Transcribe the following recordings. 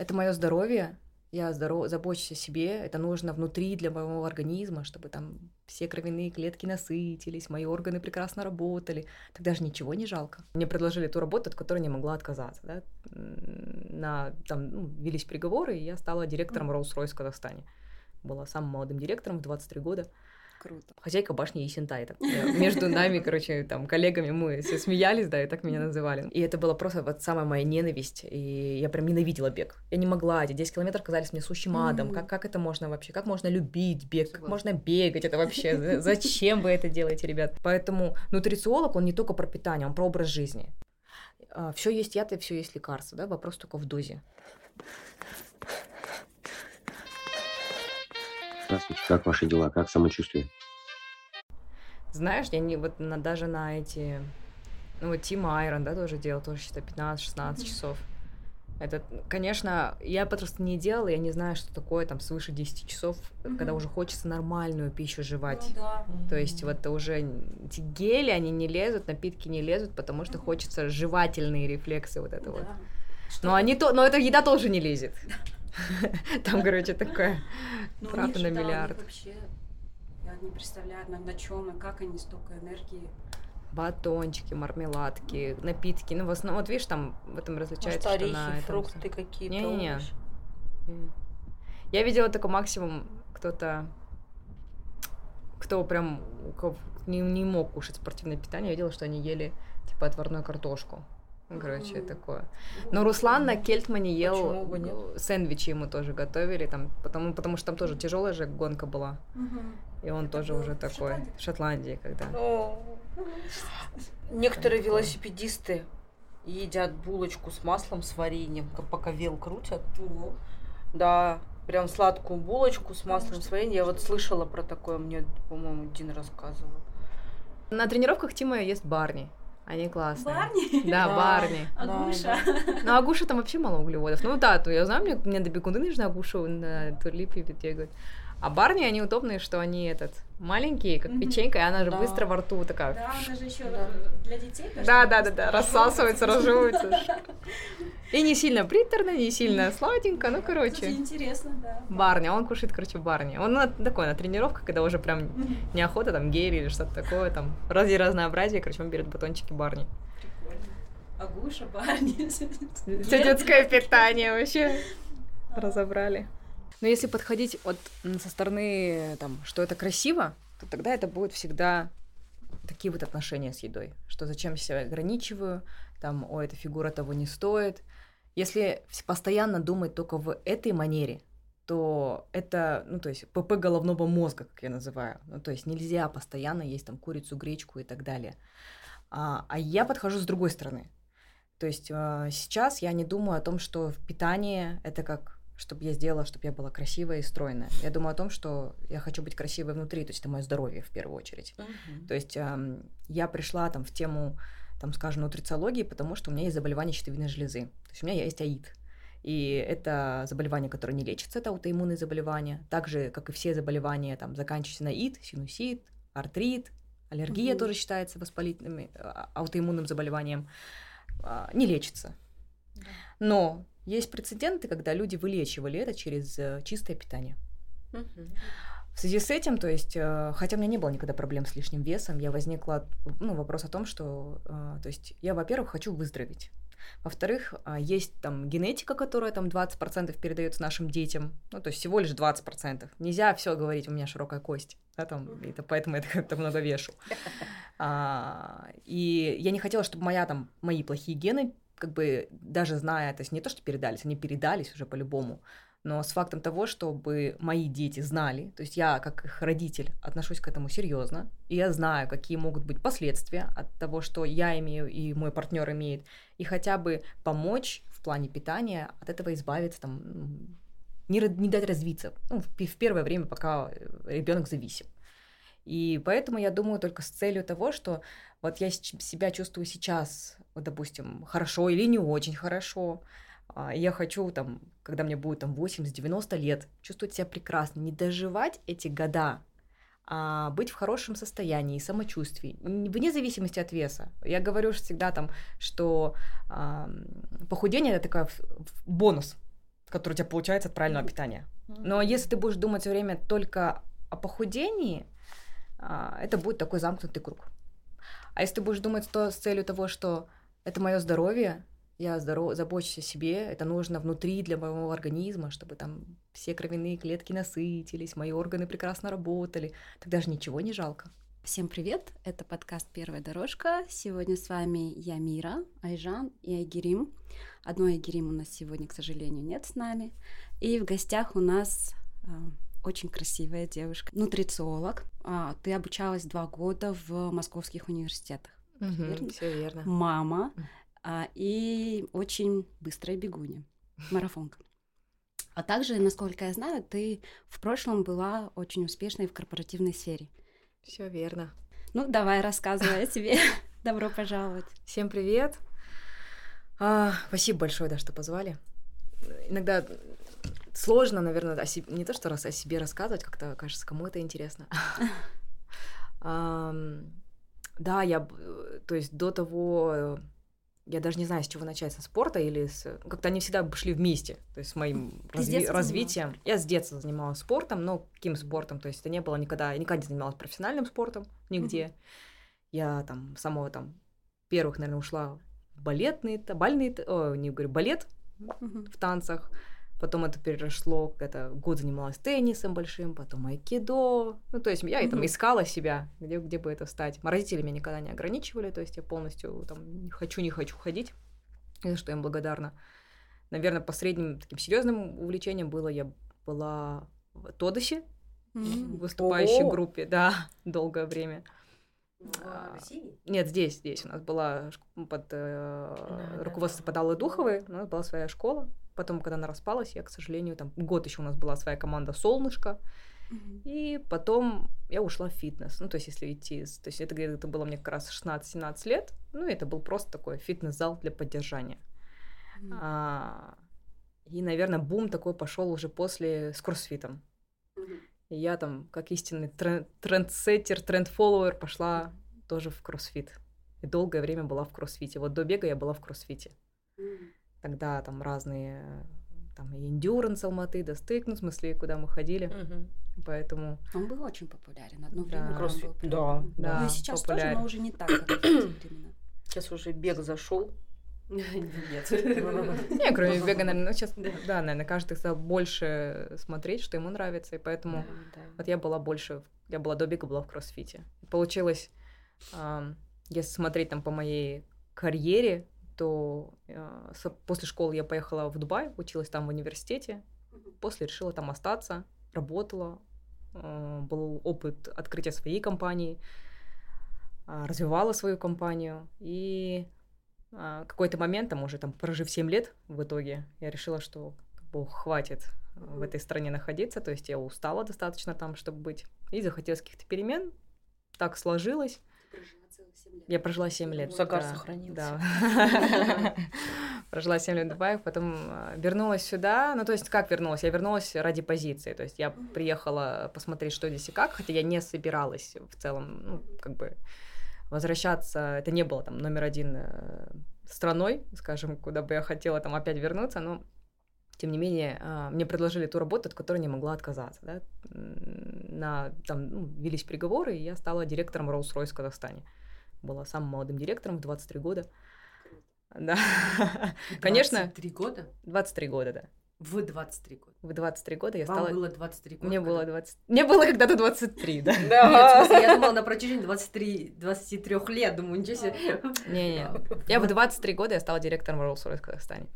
Это мое здоровье, я здоров... забочусь о себе, это нужно внутри для моего организма, чтобы там все кровяные клетки насытились, мои органы прекрасно работали. Тогда же ничего не жалко. Мне предложили ту работу, от которой не могла отказаться. Да? На, там ну, велись переговоры, и я стала директором Rolls-Royce в Казахстане. Была самым молодым директором в 23 года. Круто. Хозяйка башни Есентай. Так. Между нами, короче, там, коллегами мы все смеялись, да, и так меня называли. И это была просто вот самая моя ненависть. И я прям ненавидела бег. Я не могла. Эти 10 километров казались мне сущим адом. Как, как это можно вообще? Как можно любить бег? Как можно бегать? Это вообще... Зачем вы это делаете, ребят? Поэтому нутрициолог, он не только про питание, он про образ жизни. А, все есть яд и все есть лекарство, да? Вопрос только в дозе. Здравствуйте, как ваши дела, как самочувствие? Знаешь, я не вот на, даже на эти, ну вот Тима Айрон, да, тоже делал, тоже считай 15-16 часов. Это, конечно, я просто не делала, я не знаю, что такое там свыше 10 часов, mm-hmm. когда уже хочется нормальную пищу жевать. Ну, да. То есть вот уже эти гели, они не лезут, напитки не лезут, потому что хочется жевательные рефлексы вот это да. вот. Но они то, но эта еда тоже не лезет. Там, короче, ну, правда на миллиард. вообще, я не представляю, на чем и как они столько энергии батончики, мармеладки, напитки. Ну, в основном, вот видишь, там в этом различается, Может, орехи, на фрукты какие-то. Не-не-не. Я видела только максимум кто-то, кто прям не, не мог кушать спортивное питание. Я видела, что они ели типа отварную картошку. Короче, mm. такое. Но Руслан на Кельтмане ел сэндвичи ему тоже готовили, там, потому, потому что там тоже тяжелая же гонка была. Mm-hmm. И он Это тоже уже такой. Шотландии? В Шотландии, когда. Ну, некоторые велосипедисты едят булочку с маслом, с вареньем, пока вел крутят. Да, прям сладкую булочку с маслом, с вареньем. Я вот слышала про такое, мне, по-моему, Дин рассказывал. На тренировках Тима ест барни. Они классные. Барни? Да, барни. Агуша. Ну, агуша там вообще мало углеводов. Ну да, то я знаю, мне, мне до бекуны нужно агушу на турлипе бегать. А барни, они удобные, что они этот маленькие, как mm-hmm. печенька, и она же да. быстро во рту такая. Да, она же еще да. для детей. Да, да, да, да, рассасывается, разжевывается. И не сильно приторно, не сильно сладенько, ну, короче. Интересно, да. Барни, он кушает, короче, барни. Он на, такой, на тренировках, когда уже прям mm-hmm. неохота, там, гель или что-то такое, там, ради разнообразия, короче, он берет батончики барни. Агуша, барни. Все детское питание вообще разобрали. Но если подходить от, со стороны, там, что это красиво, то тогда это будет всегда такие вот отношения с едой, что зачем себя ограничиваю, там, о, эта фигура того не стоит. Если постоянно думать только в этой манере, то это, ну, то есть ПП головного мозга, как я называю. Ну, то есть нельзя постоянно есть там курицу, гречку и так далее. А, а я подхожу с другой стороны. То есть а, сейчас я не думаю о том, что питание это как чтобы я сделала, чтобы я была красивая и стройная. Я думаю о том, что я хочу быть красивой внутри, то есть это мое здоровье в первую очередь. Uh-huh. То есть эм, я пришла там в тему, там, скажем, нутрициологии, потому что у меня есть заболевание щитовидной железы. То есть у меня есть АИД. И это заболевание, которое не лечится, это аутоиммунные заболевания. Так же, как и все заболевания, там, заканчиваются на ИД, синусит, артрит, аллергия uh-huh. тоже считается воспалительным, а, аутоиммунным заболеванием, а, не лечится. Но есть прецеденты, когда люди вылечивали это через э, чистое питание. В связи с этим, то есть, э, хотя у меня не было никогда проблем с лишним весом, я возникла, ну, вопрос о том, что, э, то есть, я, во-первых, хочу выздороветь. Во-вторых, а, есть там генетика, которая там 20% передается нашим детям, ну, то есть всего лишь 20%. Нельзя все говорить, у меня широкая кость, да, там, это, поэтому я как-то много вешу. А, и я не хотела, чтобы моя там, мои плохие гены как бы даже зная, то есть не то, что передались, они передались уже по-любому, но с фактом того, чтобы мои дети знали, то есть я как их родитель отношусь к этому серьезно, и я знаю, какие могут быть последствия от того, что я имею и мой партнер имеет, и хотя бы помочь в плане питания от этого избавиться, там, не, не дать развиться ну, в, в первое время, пока ребенок зависим. И поэтому я думаю только с целью того, что вот я себя чувствую сейчас, вот, допустим, хорошо или не очень хорошо, а, я хочу там, когда мне будет там 80-90 лет, чувствовать себя прекрасно, не доживать эти года, а быть в хорошем состоянии, самочувствии, вне зависимости от веса. Я говорю всегда там, что э, похудение это такой бонус который у тебя получается от правильного питания. Но если ты будешь думать все время только о похудении, а, это будет такой замкнутый круг. А если ты будешь думать то с целью того, что это мое здоровье, я здоров, забочусь о себе, это нужно внутри для моего организма, чтобы там все кровяные клетки насытились, мои органы прекрасно работали, тогда же ничего не жалко. Всем привет! Это подкаст «Первая дорожка». Сегодня с вами я, Мира, Айжан и Айгерим. Одной Айгерим у нас сегодня, к сожалению, нет с нами. И в гостях у нас э, очень красивая девушка, нутрициолог. А, ты обучалась два года в московских университетах. Угу, верно? Все верно. Мама а, и очень быстрая бегунья, марафонка. А также, насколько я знаю, ты в прошлом была очень успешной в корпоративной сфере. Все верно. Ну, давай, рассказывай о себе. Добро пожаловать. Всем привет. А, спасибо большое, да, что позвали. Иногда сложно, наверное, о себе, не то, что раз о себе рассказывать, как-то кажется, кому это интересно. Да, я, то есть до того, я даже не знаю, с чего начать, со спорта или с... Как-то они всегда шли вместе, то есть с моим разви... развитием. Я с детства занималась спортом, но каким спортом? То есть это не было никогда... Я никогда не занималась профессиональным спортом нигде. Mm-hmm. Я там с самого там первых, наверное, ушла в балетный, бальный, о, не говорю, балет mm-hmm. в танцах. Потом это переросло, это год занималась теннисом большим, потом айкидо. Ну, то есть я mm-hmm. там искала себя, где, где бы это стать. Родители меня никогда не ограничивали, то есть я полностью там не хочу, не хочу ходить, за что им благодарна. Наверное, последним таким серьезным увлечением было, я была в Тодосе, mm-hmm. выступающей группе, да, долгое время. В а, России? Нет, здесь, здесь. У нас была под э, да, руководством да. Подалы Духовой, у нас была своя школа, Потом, когда она распалась, я, к сожалению, там год еще у нас была своя команда Солнышко. Mm-hmm. И потом я ушла в фитнес. Ну, то есть, если идти... То есть, это, это было мне как раз 16-17 лет. Ну, это был просто такой фитнес-зал для поддержания. Mm-hmm. А, и, наверное, бум такой пошел уже после с кроссфитом. И я там, как истинный тренд, трендсеттер, тренд-фолловер, пошла тоже в кроссфит. И долгое время была в кроссфите. Вот до бега я была в кроссфите. Тогда там разные там и Endurance Алматы, Достык, ну, в смысле, куда мы ходили. Угу. Поэтому... Он был очень популярен. Одно время да. он был да, да. Ну и сейчас популярен. тоже, но уже не так, как. Сейчас уже бег зашел. Нет. Не, кроме бега, наверное, ну, сейчас, да, наверное, каждый стал больше смотреть, что ему нравится, и поэтому вот я была больше, я была до бега, была в кроссфите. Получилось, если смотреть там по моей карьере, что э, после школы я поехала в Дубай, училась там в университете, после решила там остаться, работала, э, был опыт открытия своей компании, э, развивала свою компанию, и э, какой-то момент, там уже там прожив 7 лет в итоге, я решила, что бог хватит в этой стране находиться, то есть я устала достаточно там, чтобы быть, и захотелось каких-то перемен, так сложилось, я прожила 7 лет. Загар да, сохранился. Да. Прожила 7 лет в Дубае, потом а, вернулась сюда. Ну, то есть, как вернулась? Я вернулась ради позиции. То есть, я приехала посмотреть, что здесь и как, хотя я не собиралась в целом, ну, как бы возвращаться. Это не было там номер один э, страной, скажем, куда бы я хотела там опять вернуться, но тем не менее, а, мне предложили ту работу, от которой не могла отказаться. Да? На, там ну, велись переговоры, и я стала директором Rolls-Royce в Казахстане была самым молодым директором в 23 года. Да. Конечно. 23 года? 23 года, да. В 23 года. В 23 года я Вам стала... было 23 года? Мне было 20... Мне было когда-то 23, да. Да. Я думала на протяжении 23, 23 лет, думаю, ничего себе. Не-не, я в 23 года я стала директором Rolls-Royce в Казахстане.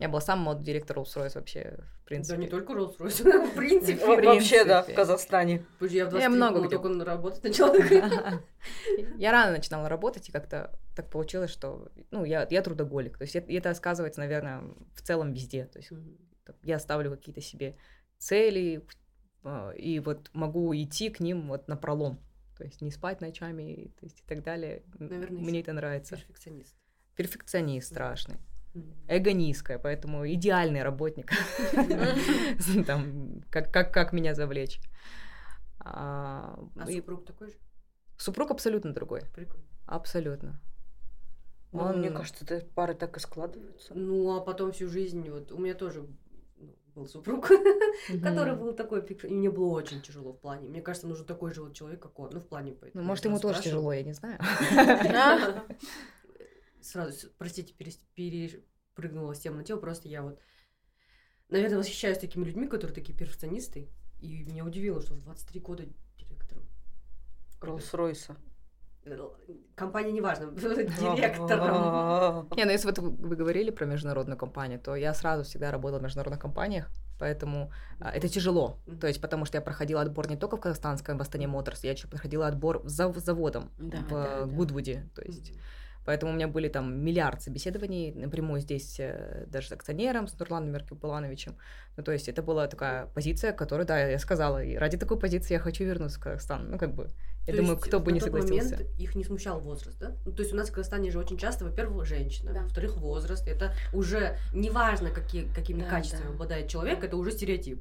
Я была самым молодым директором Rolls-Royce вообще, в принципе. Да не только Rolls-Royce, в принципе. Вообще, да, в Казахстане. Я в 23 много где только работать начала. Я рано начинала работать, и как-то так получилось, что, ну, я, я трудоголик. То есть это сказывается, наверное, в целом везде. То есть я ставлю какие-то себе цели, а, и вот могу идти к ним вот на пролом. То есть не спать ночами, то есть и так далее. Наверное, Мне это нравится. Перфекционист. Перфекционист страшный эго низкое, поэтому идеальный работник. Там, как, как, как меня завлечь. А, а супруг такой же? Супруг абсолютно другой. Прикольно. Абсолютно. Ну, Он... Мне кажется, это пары так и складываются. Ну, а потом всю жизнь, вот у меня тоже был супруг, который был такой, и мне было очень тяжело в плане. Мне кажется, нужен такой же вот человек, как он, ну, в плане... Ну, может, ему тоже тяжело, я не знаю. Сразу, простите, перепрыгнула с темы на тело, просто я вот, наверное, восхищаюсь такими людьми, которые такие перфекционисты, и меня удивило, что в 23 года директором. Роллс-Ройса. Компания неважно, директором. Не, ну если вот вы говорили про международную компанию, то я сразу всегда работала в международных компаниях, поэтому а, это тяжело. То есть, потому что я проходила отбор не только в казахстанском в Астане Моторс, я еще проходила отбор за заводом в Гудвуде. То есть Поэтому у меня были там миллиард собеседований напрямую здесь э, даже с акционером, с Нурланом Меркюпулановичем. Ну, то есть это была такая позиция, которую, да, я сказала, и ради такой позиции я хочу вернуться в Казахстан. Ну, как бы, я то думаю, кто бы не согласился. момент их не смущал возраст, да? Ну, то есть у нас в Казахстане же очень часто, во-первых, женщина, да. во-вторых, возраст. Это уже неважно, какие, какими да, качествами да. обладает человек, да. это уже стереотип.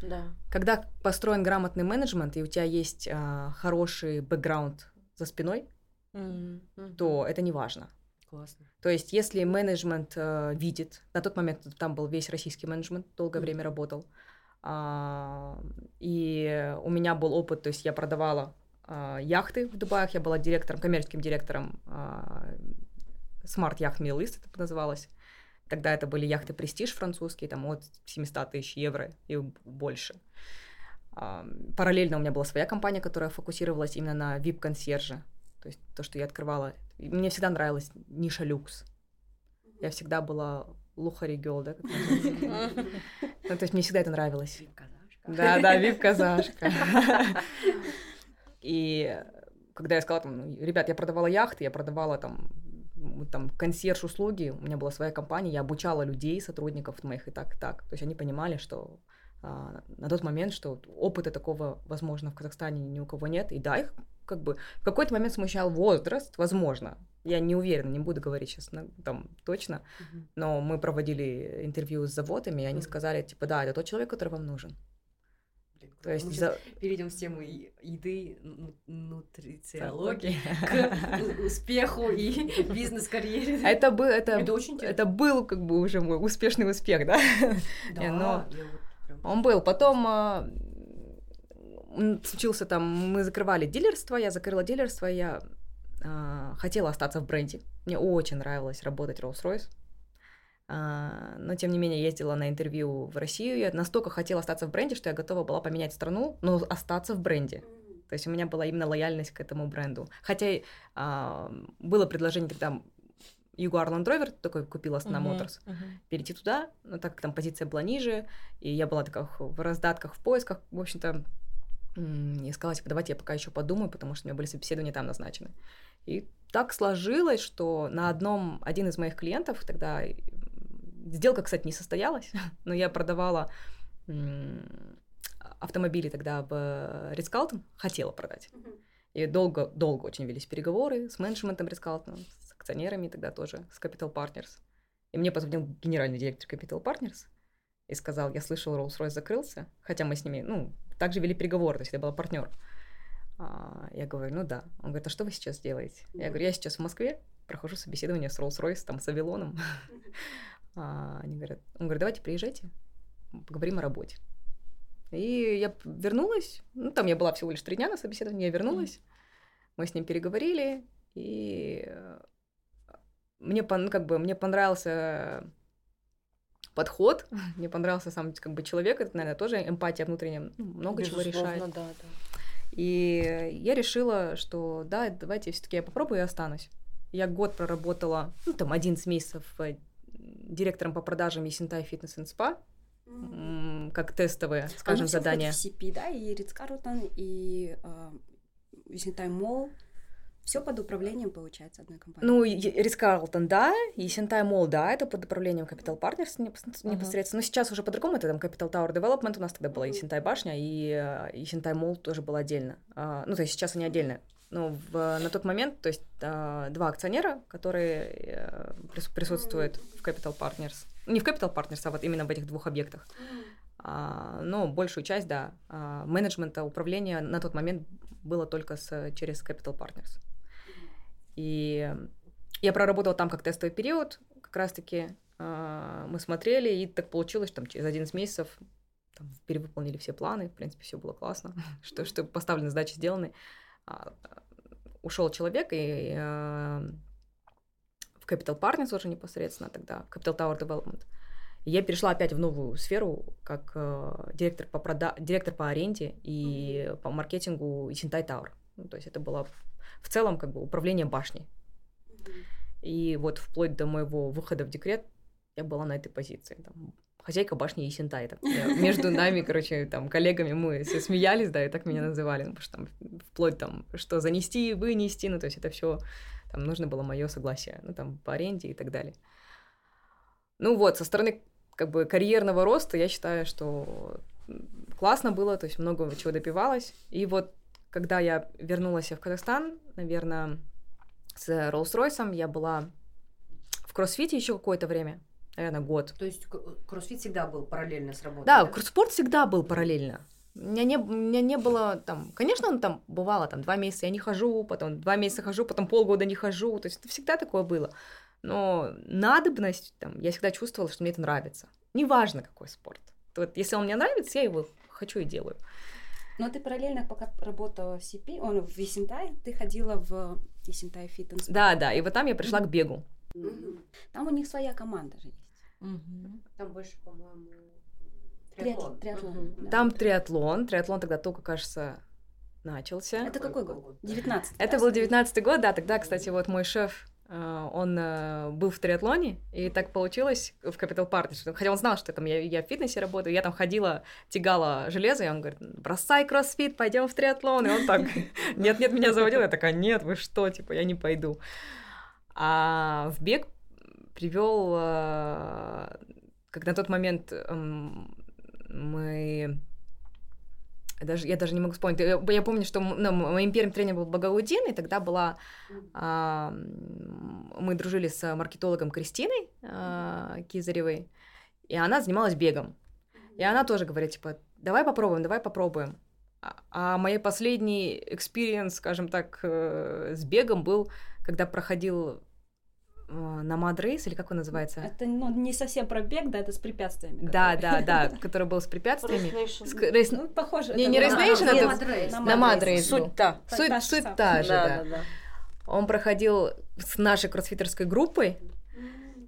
Да. Когда построен грамотный менеджмент, и у тебя есть а, хороший бэкграунд за спиной, mm-hmm. то это не важно. Классно. То есть, если менеджмент э, видит, на тот момент там был весь российский менеджмент, долгое mm-hmm. время работал, а, и у меня был опыт, то есть я продавала а, яхты в Дубаях, я была директором, коммерческим директором а, Smart Yacht Middle East, это называлось. Тогда это были яхты Престиж французские, там от 700 тысяч евро и больше. Параллельно у меня была своя компания, которая фокусировалась именно на VIP-консьерже. То есть то, что я открывала. Мне всегда нравилась ниша люкс. Я всегда была лухари гел, да? Ну, то есть мне всегда это нравилось. Да, да, вип-казашка. И когда я сказала, там, «Ну, ребят, я продавала яхты, я продавала там там консьерж услуги, у меня была своя компания, я обучала людей, сотрудников моих и так, и так. То есть они понимали, что а, на тот момент, что опыта такого, возможно, в Казахстане ни у кого нет. И да, их как бы в какой-то момент смущал возраст, возможно. Я не уверена, не буду говорить сейчас ну, там точно, но мы проводили интервью с заводами, и они сказали, типа, да, это тот человек, который вам нужен. То есть за... перейдем с темы еды, нутрициологии к успеху и бизнес-карьере. Это был, это, это, очень это был как бы уже мой успешный успех, да? Да. Но он был. Потом а, случился там, мы закрывали дилерство, я закрыла дилерство, я э, хотела остаться в бренде. Мне очень нравилось работать Rolls-Royce. Э, но, тем не менее, ездила на интервью в Россию. Я настолько хотела остаться в бренде, что я готова была поменять страну, но остаться в бренде. То есть у меня была именно лояльность к этому бренду. Хотя э, было предложение тогда Jaguar Land Rover, такой купила Астана uh-huh, Motors, uh-huh. перейти туда, но так как там позиция была ниже, и я была такая в раздатках, в поисках, в общем-то, и сказала, типа, давайте я пока еще подумаю, потому что у меня были собеседования там назначены. И так сложилось, что на одном, один из моих клиентов тогда, сделка, кстати, не состоялась, но я продавала автомобили тогда в Ридскалтон, хотела продать. И долго, долго очень велись переговоры с менеджментом Ридскалтона, с акционерами тогда тоже, с Capital Partners. И мне позвонил генеральный директор Capital Partners и сказал, я слышал, Rolls-Royce закрылся, хотя мы с ними, ну, также вели переговоры, то есть это был партнер. А, я говорю, ну да. Он говорит, а что вы сейчас делаете? Я говорю, я сейчас в Москве, прохожу собеседование с Rolls-Royce, там, с Авилоном. А, они говорят, он говорит, давайте приезжайте, поговорим о работе. И я вернулась, ну, там я была всего лишь три дня на собеседовании, я вернулась, мы с ним переговорили, и мне, ну, как бы, мне понравился подход. Мне понравился сам как бы человек, это, наверное, тоже эмпатия внутренняя, ну, много Безусловно, чего решает. Да, да. И я решила, что да, давайте все-таки я попробую и останусь. Я год проработала, ну, там, 11 месяцев э, директором по продажам Есентай Фитнес и Спа, как тестовые, скажем, а задания. В CP, да, и Ридс Карлтон, и э, Esentai Mall. Все под управлением, получается, одной компании. Ну, Ритц Карлтон, да, Esentai Mall, да, это под управлением Capital Partners непосредственно. Uh-huh. Но сейчас уже по-другому, это там Capital Tower Development, у нас тогда была Есентай Башня, и, Esentai Mall тоже был отдельно. А, ну, то есть сейчас они отдельно. Но в, на тот момент, то есть а, два акционера, которые а, присутствуют в Capital Partners, не в Capital Partners, а вот именно в этих двух объектах. А, но большую часть, да, менеджмента, управления на тот момент было только с, через Capital Partners. И я проработала там как тестовый период, как раз-таки А, Мы смотрели, и так получилось, что там через 11 месяцев там, перевыполнили все планы, в принципе, все было классно, что, что поставлены задачи сделаны. А, Ушел человек, и а, в Capital Partners уже непосредственно тогда, в Capital Tower Development. И я перешла опять в новую сферу, как э, директор, по прода... директор по аренде и по маркетингу Синтай Tower. Ну, то есть это было в целом как бы управление башней. И вот вплоть до моего выхода в декрет я была на этой позиции. Там, хозяйка башни Есентай. Так, я- между нами, короче, там, коллегами мы все смеялись, да, и так меня называли, ну, потому что там вплоть там, что занести, вынести, ну, то есть это все, там нужно было мое согласие, ну, там, по аренде и так далее. Ну вот, со стороны как бы карьерного роста я считаю, что классно было, то есть много чего добивалась. И вот когда я вернулась в Казахстан, наверное, с Rolls-Royce, я была в кроссфите еще какое-то время, наверное, год. То есть кроссфит всегда был параллельно с работой? Да, спорт всегда был параллельно. У меня, не, у меня не было там, конечно, он там бывало, там два месяца я не хожу, потом два месяца хожу, потом полгода не хожу, то есть это всегда такое было. Но надобность, там, я всегда чувствовала, что мне это нравится. Неважно, какой спорт. Вот, если он мне нравится, я его хочу и делаю. Но ты параллельно, пока работала в CP, он в Есентай, ты ходила в Есентай фитнес. Да, да, и вот там я пришла к бегу. Там у них своя команда же есть. Там больше, по-моему, Триатлон. триатлон. да. Там триатлон, триатлон тогда только, кажется, начался. Это какой год? 19 Это был девятнадцатый год, да, тогда, кстати, вот мой шеф, он э, был в триатлоне, и так получилось в Capital Partners, хотя он знал, что там я, я в фитнесе работаю, я там ходила, тягала железо, и он говорит, бросай кроссфит, пойдем в триатлон, и он так, нет-нет, меня заводил, я такая, нет, вы что, типа, я не пойду. А в бег привел, э, как на тот момент эм, даже, я даже не могу вспомнить. Я, я помню, что ну, моим первым тренером был Багаудин, и тогда была... а, мы дружили с маркетологом Кристиной а, Кизаревой, и она занималась бегом. И она тоже говорит, типа, давай попробуем, давай попробуем. А, а мой последний experience, скажем так, э, с бегом был, когда проходил Nomad Race, или как он называется? Это ну, не совсем пробег, да, это с препятствиями. Да, да, да, который был с препятствиями. Race- Ну, похоже. Не, не Nation, на- это Nomad Race. Суть, та суть та же, Да, да. да, да. Он проходил с нашей кроссфитерской группой,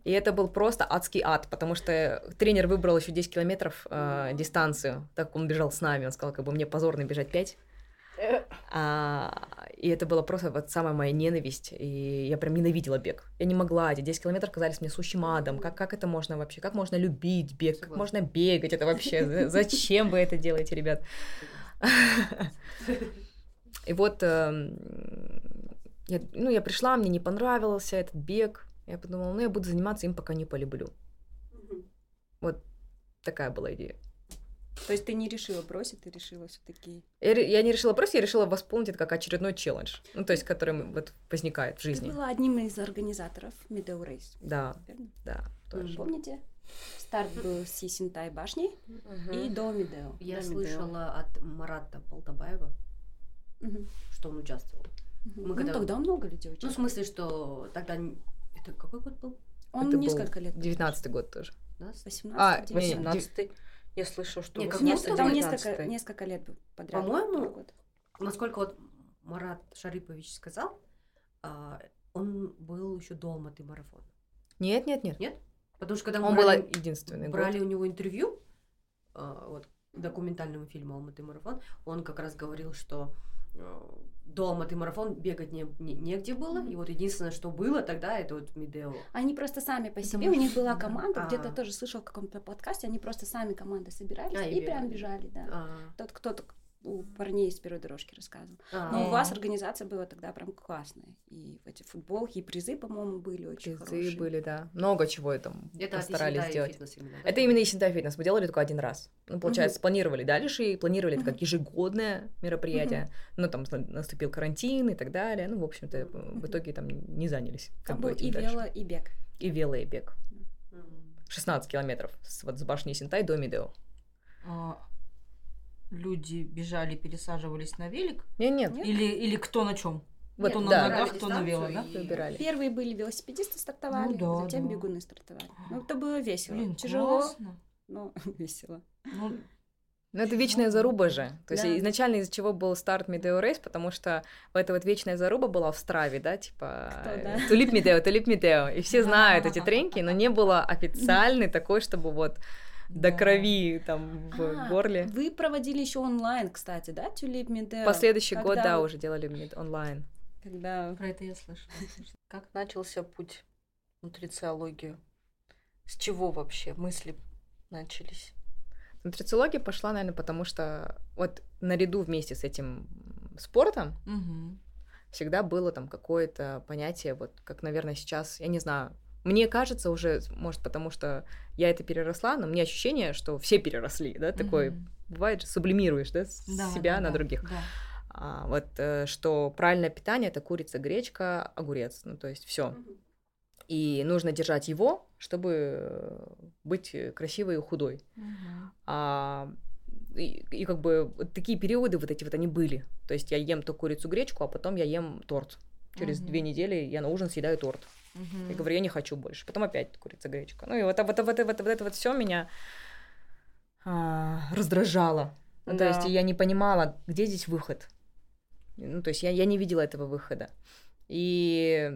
и это был просто адский ад, потому что тренер выбрал еще 10 километров э, дистанцию, так как он бежал с нами, он сказал, как бы мне позорно бежать 5. А, и это было просто вот самая моя ненависть, и я прям ненавидела бег. Я не могла, эти 10 километров казались мне сущим адом. Как, как это можно вообще? Как можно любить бег? Как можно бегать? Это вообще... за- Зачем вы это делаете, ребят? И вот эм, я, ну, я пришла, мне не понравился этот бег. Я подумала, ну, я буду заниматься им, пока не полюблю. Мгм. Такая была идея. То есть ты не решила бросить, ты решила все-таки. Я, не решила бросить, я решила восполнить это как очередной челлендж. Ну, то есть, который вот возникает в Ты жизни. была одним из организаторов Meadow Race, Да, верно? да, тоже. Помните? Старт был с Есентай башни Мгм. и до Медео. Я До Медео. слышала от Марата Полтабаева, Мгм. что он участвовал. Мгм. Мы Ну, когда- тогда много людей Ну, в смысле, что тогда... Это какой год был? Он Это был несколько лет. 19 год тоже. Да? 18 А, девятнадцать. не, 18 Я слышала, что Нет, будто там бы несколько, несколько лет подряд. По-моему. Насколько вот Марат Шарипович сказал, а, он был еще до Алматы марафона. Нет, нет, нет. Нет? Потому что когда мы Он был брали, единственный год. брали у него интервью, а, вот, к документальному фильму «Алматы марафон», он как раз говорил, что до Алматы марафон бегать не, не- негде было, и вот единственное, что было тогда, это вот Медео. Они просто сами по себе, Потому у них была команда, А. где-то тоже слышал в каком-то подкасте, они просто сами команды собирались А, и и, прям бежали, да. А, Тот кто-то у парней из первой дорожки рассказывал. а, Но у вас организация была тогда прям классная. И эти футболки, и призы, по-моему, были очень Призы хорошие. были, да. Много чего там это постарались сделать. фитнес именно, да? Это именно Исентай фитнес. Мы делали только один раз. Ну, получается, планировали дальше, и планировали это как ежегодное мероприятие. Но там на- наступил карантин и так далее. Ну, в общем-то, в итоге там не занялись. Там бы был и дальше. вело, и бег. И вело, и бег. М. 16 километров с, вот, с башни Синтай до Медео. А, люди бежали, пересаживались на велик? Нет, нет? Или, или кто на чем? Вот, То на ногах, то на вело, да? выбирали. Первые были велосипедисты стартовали, Ну да, затем да. бегуны стартовали. Ну, это было весело. Блин, Тяжело, классно. но весело. Ну, Ну, это вечная заруба же. То есть Да. изначально из-за чего был старт Медео Рейс, потому что эта вот вечная заруба была в Страве, да, типа Кто, э, да? Тулип Медео, Тулип Медео. И все знают эти Да. тренки, но не было официальной такой, чтобы вот до Да. крови там в А, горле. Вы проводили еще онлайн, кстати, да, Тюлип Медео? Последующий год, Когда да, вы- уже делали мед- онлайн. Когда Про это я слышала. Как начался путь в нутрициологию? С чего вообще мысли начались? Нутрициология пошла, наверное, потому что вот наряду вместе с этим спортом всегда было там какое-то понятие, вот как, наверное, сейчас, я не знаю, мне кажется уже, может, потому что я это переросла, но мне ощущение, что все переросли, да, такой, Мгм. бывает же, сублимируешь, да, Да, себя да, на да, других. да. А, вот э, что правильное питание это курица, гречка, огурец, ну то есть все. И нужно держать его, чтобы быть красивой и худой. Мгм. А, и, и как бы вот такие периоды вот эти вот они были. То есть я ем то курицу, гречку, а потом я ем торт. Через Мгм. две недели я на ужин съедаю торт. Мгм. Я говорю, я не хочу больше. Потом опять курица, гречка. Ну и вот, вот, вот, вот, вот, вот это вот все меня а, раздражало. Ну, То Да. есть я не понимала, где здесь выход. Ну, то есть я, я не видела этого выхода. И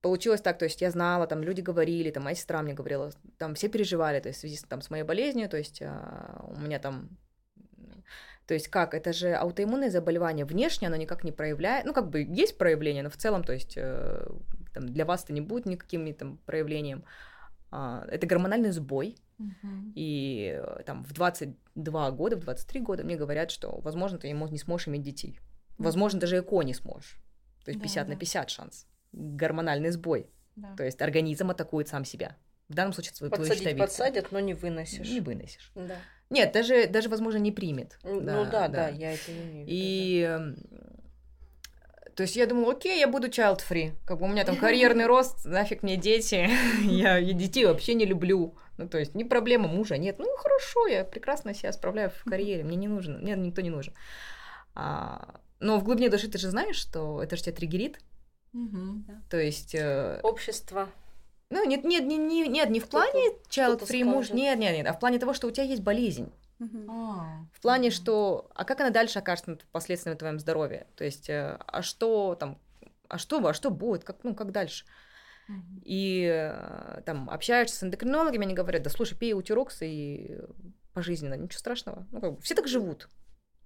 получилось так, то есть я знала, там люди говорили, там моя сестра мне говорила, там все переживали, то есть в связи там, с моей болезнью, то есть а, у меня там... То есть как, это же аутоиммунное заболевание, внешне оно никак не проявляет, ну как бы есть проявление, но в целом, то есть э, там, для вас это не будет никаким там проявлением. А, это гормональный сбой, Мгм. и э, там в 22 года, в 23 года мне говорят, что, возможно, ты не мо- не сможешь иметь детей. Возможно, даже ЭКО не сможешь. То есть Да, 50 на да. 50 шанс. Гормональный сбой. Да. То есть организм атакует сам себя. В данном случае твою, твою Подсадить щитовидку. подсадят, но не выносишь. Не выносишь. Да. Нет, даже, даже возможно, не примет. Ну да, да, я это имею в виду. И эм, то есть я думала, окей, я буду child free. Как бы у меня там карьерный рост, нафиг мне дети. я, я детей вообще не люблю. Ну, то есть, не проблема, мужа нет. Ну, хорошо, я прекрасно себя справляю в карьере, мне не нужен, мне никто не нужен. А, но в глубине души ты же знаешь, что это же тебя триггерит. да. Мгм. То есть, э, Общество. ну, нет, нет, не, не, нет, не в плане child free муж, нет, нет, нет, а в плане того, что у тебя есть болезнь. А, В плане, что, а как она дальше окажется на последствиями твоем здоровье? То есть, э, а что там, а что, а что будет, как, ну, как дальше? И э, там общаешься с эндокринологами, они говорят, да слушай, пей утирокс и пожизненно, ничего страшного. Ну, как бы, все так живут.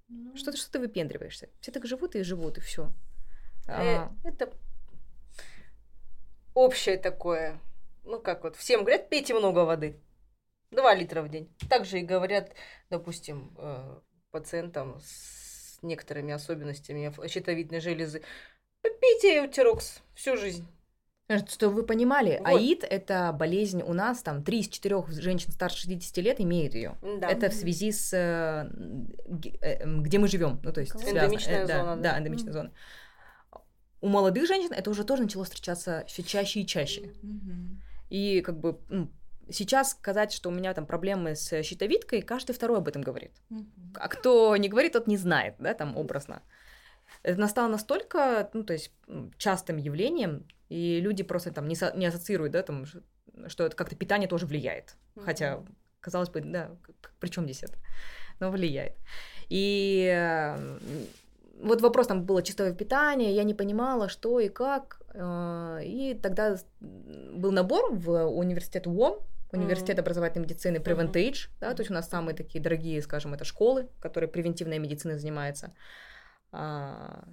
Ну, Что ты, что ты выпендриваешься? Все так живут и живут, и все. э, Это общее такое. Ну, как вот, всем говорят, пейте много воды. Два литра в день. Также и говорят, допустим, э, пациентам с некоторыми особенностями щитовидной железы. Пейте утирокс всю жизнь. Что вы понимали, Вот. АИД – это болезнь у нас, там, 3 из 4 женщин старше 60 лет имеют ее. Да. Это в связи с э, э, где мы живем, ну то есть связано. Эндемичная да, зона, да. да, эндемичная зона. У молодых женщин это уже тоже начало встречаться все чаще и чаще. Мгм. И как бы ну, сейчас сказать, что у меня там проблемы с щитовидкой, каждый второй об этом говорит. А кто не говорит, тот не знает, да, там образно. Это настало настолько, ну, то есть частым явлением, и люди просто там не, со- не ассоциируют, да, там, что это как-то питание тоже влияет. Хотя, Мгм. казалось бы, да, при чем здесь это? Но влияет. И э, вот вопрос там было чистое питание, я не понимала, что и как. э, И тогда был набор в университет УОМ, университет Мгм. образовательной медицины. Preventage, да, то есть у нас самые такие дорогие, скажем, это школы, которые превентивной медициной занимаются. А,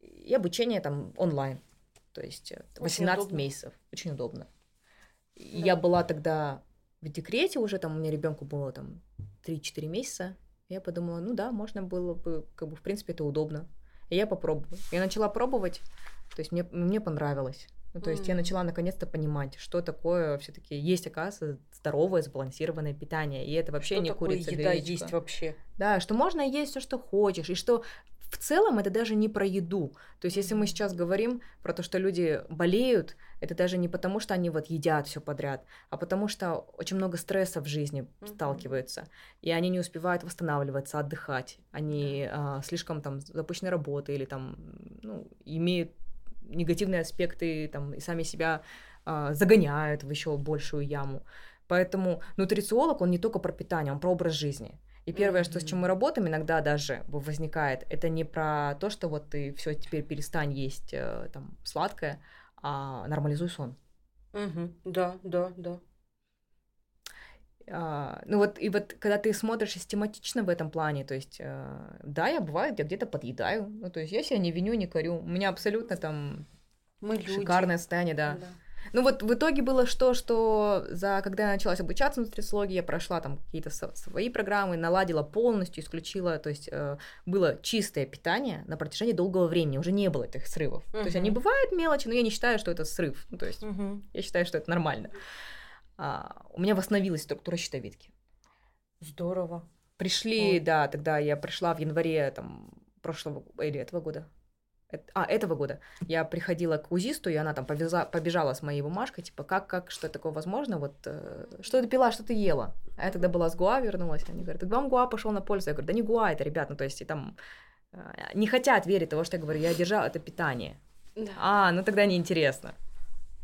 И обучение там онлайн. То есть э, 18 удобно. месяцев. Очень удобно. И Я была тогда в декрете уже, там у меня ребенку было там 3-4 месяца. Я подумала, ну да, можно было бы, как бы, в принципе, это удобно. И я попробую. Я начала пробовать, то есть мне, мне понравилось. Ну, то есть я начала наконец-то понимать, что такое все-таки есть, оказывается, здоровое, сбалансированное питание. И это вообще Что не такое курица, еда гречка. есть вообще? Да, что можно есть все, что хочешь, и что в целом это даже не про еду. То есть, если мы сейчас говорим про то, что люди болеют, это даже не потому, что они вот едят все подряд, а потому что очень много стресса в жизни Мгм. сталкиваются, и они не успевают восстанавливаться, отдыхать. Они а, слишком там запущенной работы или там ну, имеют негативные аспекты там и сами себя а, загоняют в еще большую яму. Поэтому нутрициолог, он не только про питание, он про образ жизни. И первое, что с чем мы работаем, иногда даже возникает, это не про то, что вот ты все теперь перестань есть э, там сладкое, а нормализуй сон. Мгм. Да, да, да. А, ну вот, и вот когда ты смотришь систематично в этом плане, то есть, э, да, я бывает, я где-то подъедаю, ну то есть я себя не виню, не корю, у меня абсолютно там Мы люди. шикарное состояние, да. Да. Ну вот в итоге было что, что за когда я началась обучаться на нутрициологии, я прошла там какие-то свои программы, наладила полностью, исключила, то есть э, было чистое питание на протяжении долгого времени, уже не было этих срывов. То есть они бывают мелочи, но я не считаю, что это срыв. Ну, то есть Мгм. я считаю, что это нормально. А, у меня восстановилась структура щитовидки. Здорово. Пришли, Ой. да, тогда я пришла в январе там прошлого или этого года. А, этого года. Я приходила к УЗИсту, и она там повезла, побежала с моей бумажкой, типа, как, как, что такое возможно, вот, э, что ты пила, что ты ела. А я тогда была с ГУА, вернулась, они говорят, так вам ГУА пошел на пользу. Я говорю, да не ГУА это, ребят, ну, то есть, и там э, не хотят верить того, что я говорю, я держала это питание. Да. А, ну тогда неинтересно.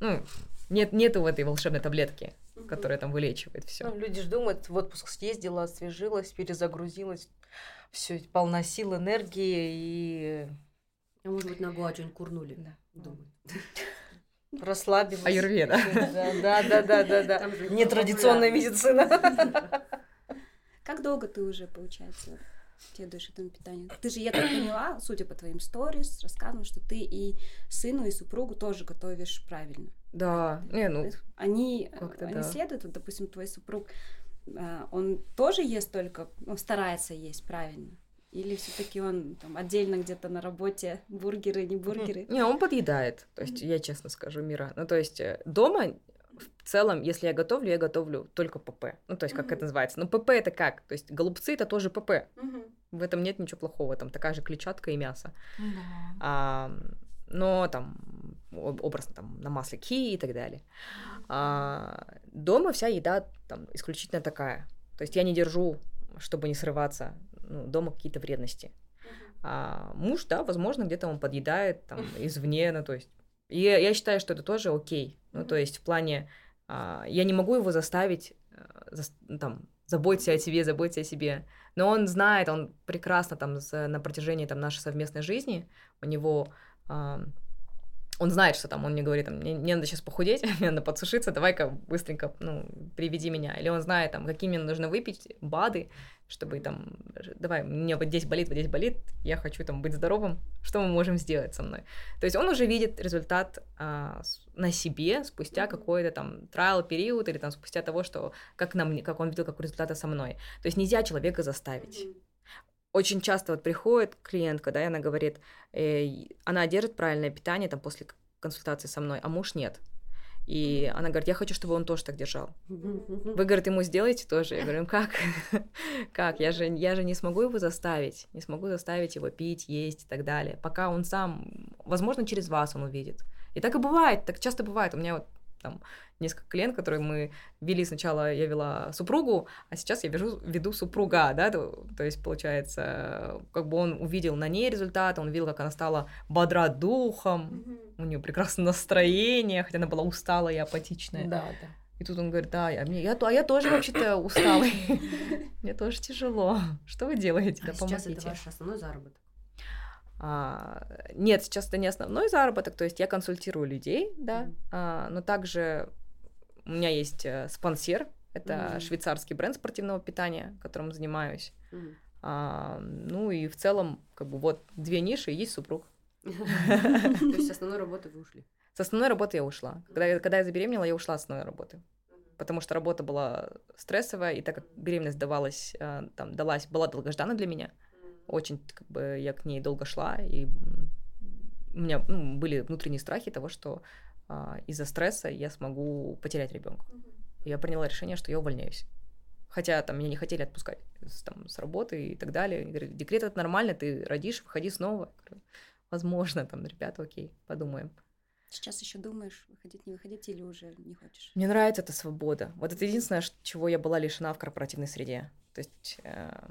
Ну, нет, нету в этой волшебной таблетки, которая там вылечивает все. Ну, люди же думают, в отпуск съездила, освежилась, перезагрузилась. Все, полна сил, энергии и А может быть, на Гоа что-нибудь курнули? Да. Думаю. расслабилась. Аюрведа. Да, да, да, да, да, Нетрадиционная медицина. Как долго ты уже, получается, следуешь этому питанию? Ты же, я так поняла, судя по твоим сторис, рассказывала, что ты и сыну, и супругу тоже готовишь правильно. Да, не, ну, Они, они да. следуют, вот, допустим, твой супруг, а, он тоже ест только, ну, старается есть правильно? Или все-таки он там отдельно где-то на работе бургеры, не бургеры? не, он подъедает. То есть, я честно скажу, Мира. Ну, то есть, э, дома в целом, если я готовлю, я готовлю только ПП. Ну, то есть, как Мгм. это называется? Ну, ПП это как? То есть, голубцы это тоже ПП. Мгм. В этом нет ничего плохого. Там такая же клетчатка и мясо. А, но там об- образно там на масле ки и так далее. А, дома вся еда там исключительно такая. То есть я не держу, чтобы не срываться, ну, дома какие-то вредности. А муж, да, возможно, где-то он подъедает там извне, ну, то есть. И я, считаю, что это тоже окей. Ну, то есть в плане, а, я не могу его заставить э, зас- ну, там, заботься о себе, заботься о себе. Но он знает, он прекрасно там за- на протяжении там нашей совместной жизни, у него а, он знает, что там он мне говорит, там, мне, мне надо сейчас похудеть, мне надо подсушиться, давай-ка быстренько, ну, приведи меня. Или он знает, там, какие мне нужно выпить БАДы, чтобы там, давай, мне вот здесь болит, вот здесь болит, я хочу там быть здоровым, что мы можем сделать со мной? То есть он уже видит результат а, на себе спустя какой-то там трайл период или там спустя того, что как, на мне, как он видел, как результаты со мной. То есть нельзя человека заставить. Очень часто вот приходит клиентка, да, и она говорит, э, она держит правильное питание там после консультации со мной, а муж нет. И она говорит, я хочу, чтобы он тоже так держал. Вы, говорит, ему сделаете тоже? Я говорю, «Ну как? Как? Я же, я же не смогу его заставить. Не смогу заставить его пить, есть и так далее. Пока он сам, возможно, через вас он увидит. И так и бывает, так часто бывает. У меня вот там несколько клиент, которые мы вели сначала, я вела супругу, а сейчас я веду, веду супруга, да, то, то есть, получается, как бы он увидел на ней результаты, он видел, как она стала бодра духом, у нее прекрасное настроение, хотя она была усталая и апатичная. Да, да. И тут он говорит, да, а, мне, я, а я тоже вообще-то усталый. Мне тоже тяжело. Что вы делаете? А Да сейчас это помогите. ваш основной заработок. А, Нет, сейчас это не основной заработок, то есть я консультирую людей, да, Мгм. а, но также у меня есть э, спонсор, это Мгм. швейцарский бренд спортивного питания, которым занимаюсь. Мгм. А, Ну и в целом, как бы вот две ниши и есть супруг. То есть с основной работы вы ушли. С основной работы я ушла. Когда, я- когда я забеременела, я ушла с основной работы. Потому что работа была стрессовая, и так как беременность давалась, э, там, далась, была долгожданна для меня, очень как бы я к ней долго шла, и у меня ну, были внутренние страхи того, что а, из-за стресса я смогу потерять ребенка. Я приняла решение, что я увольняюсь. Хотя там меня не хотели отпускать с, там, с работы и так далее. И говорили, декрет это нормально, ты родишь, выходи снова. Я говорю, Возможно, там, ребята, окей, подумаем. Сейчас еще думаешь, выходить, не выходить, или уже не хочешь? Мне нравится эта свобода. Вот это единственное, чего я была лишена в корпоративной среде. То есть, э,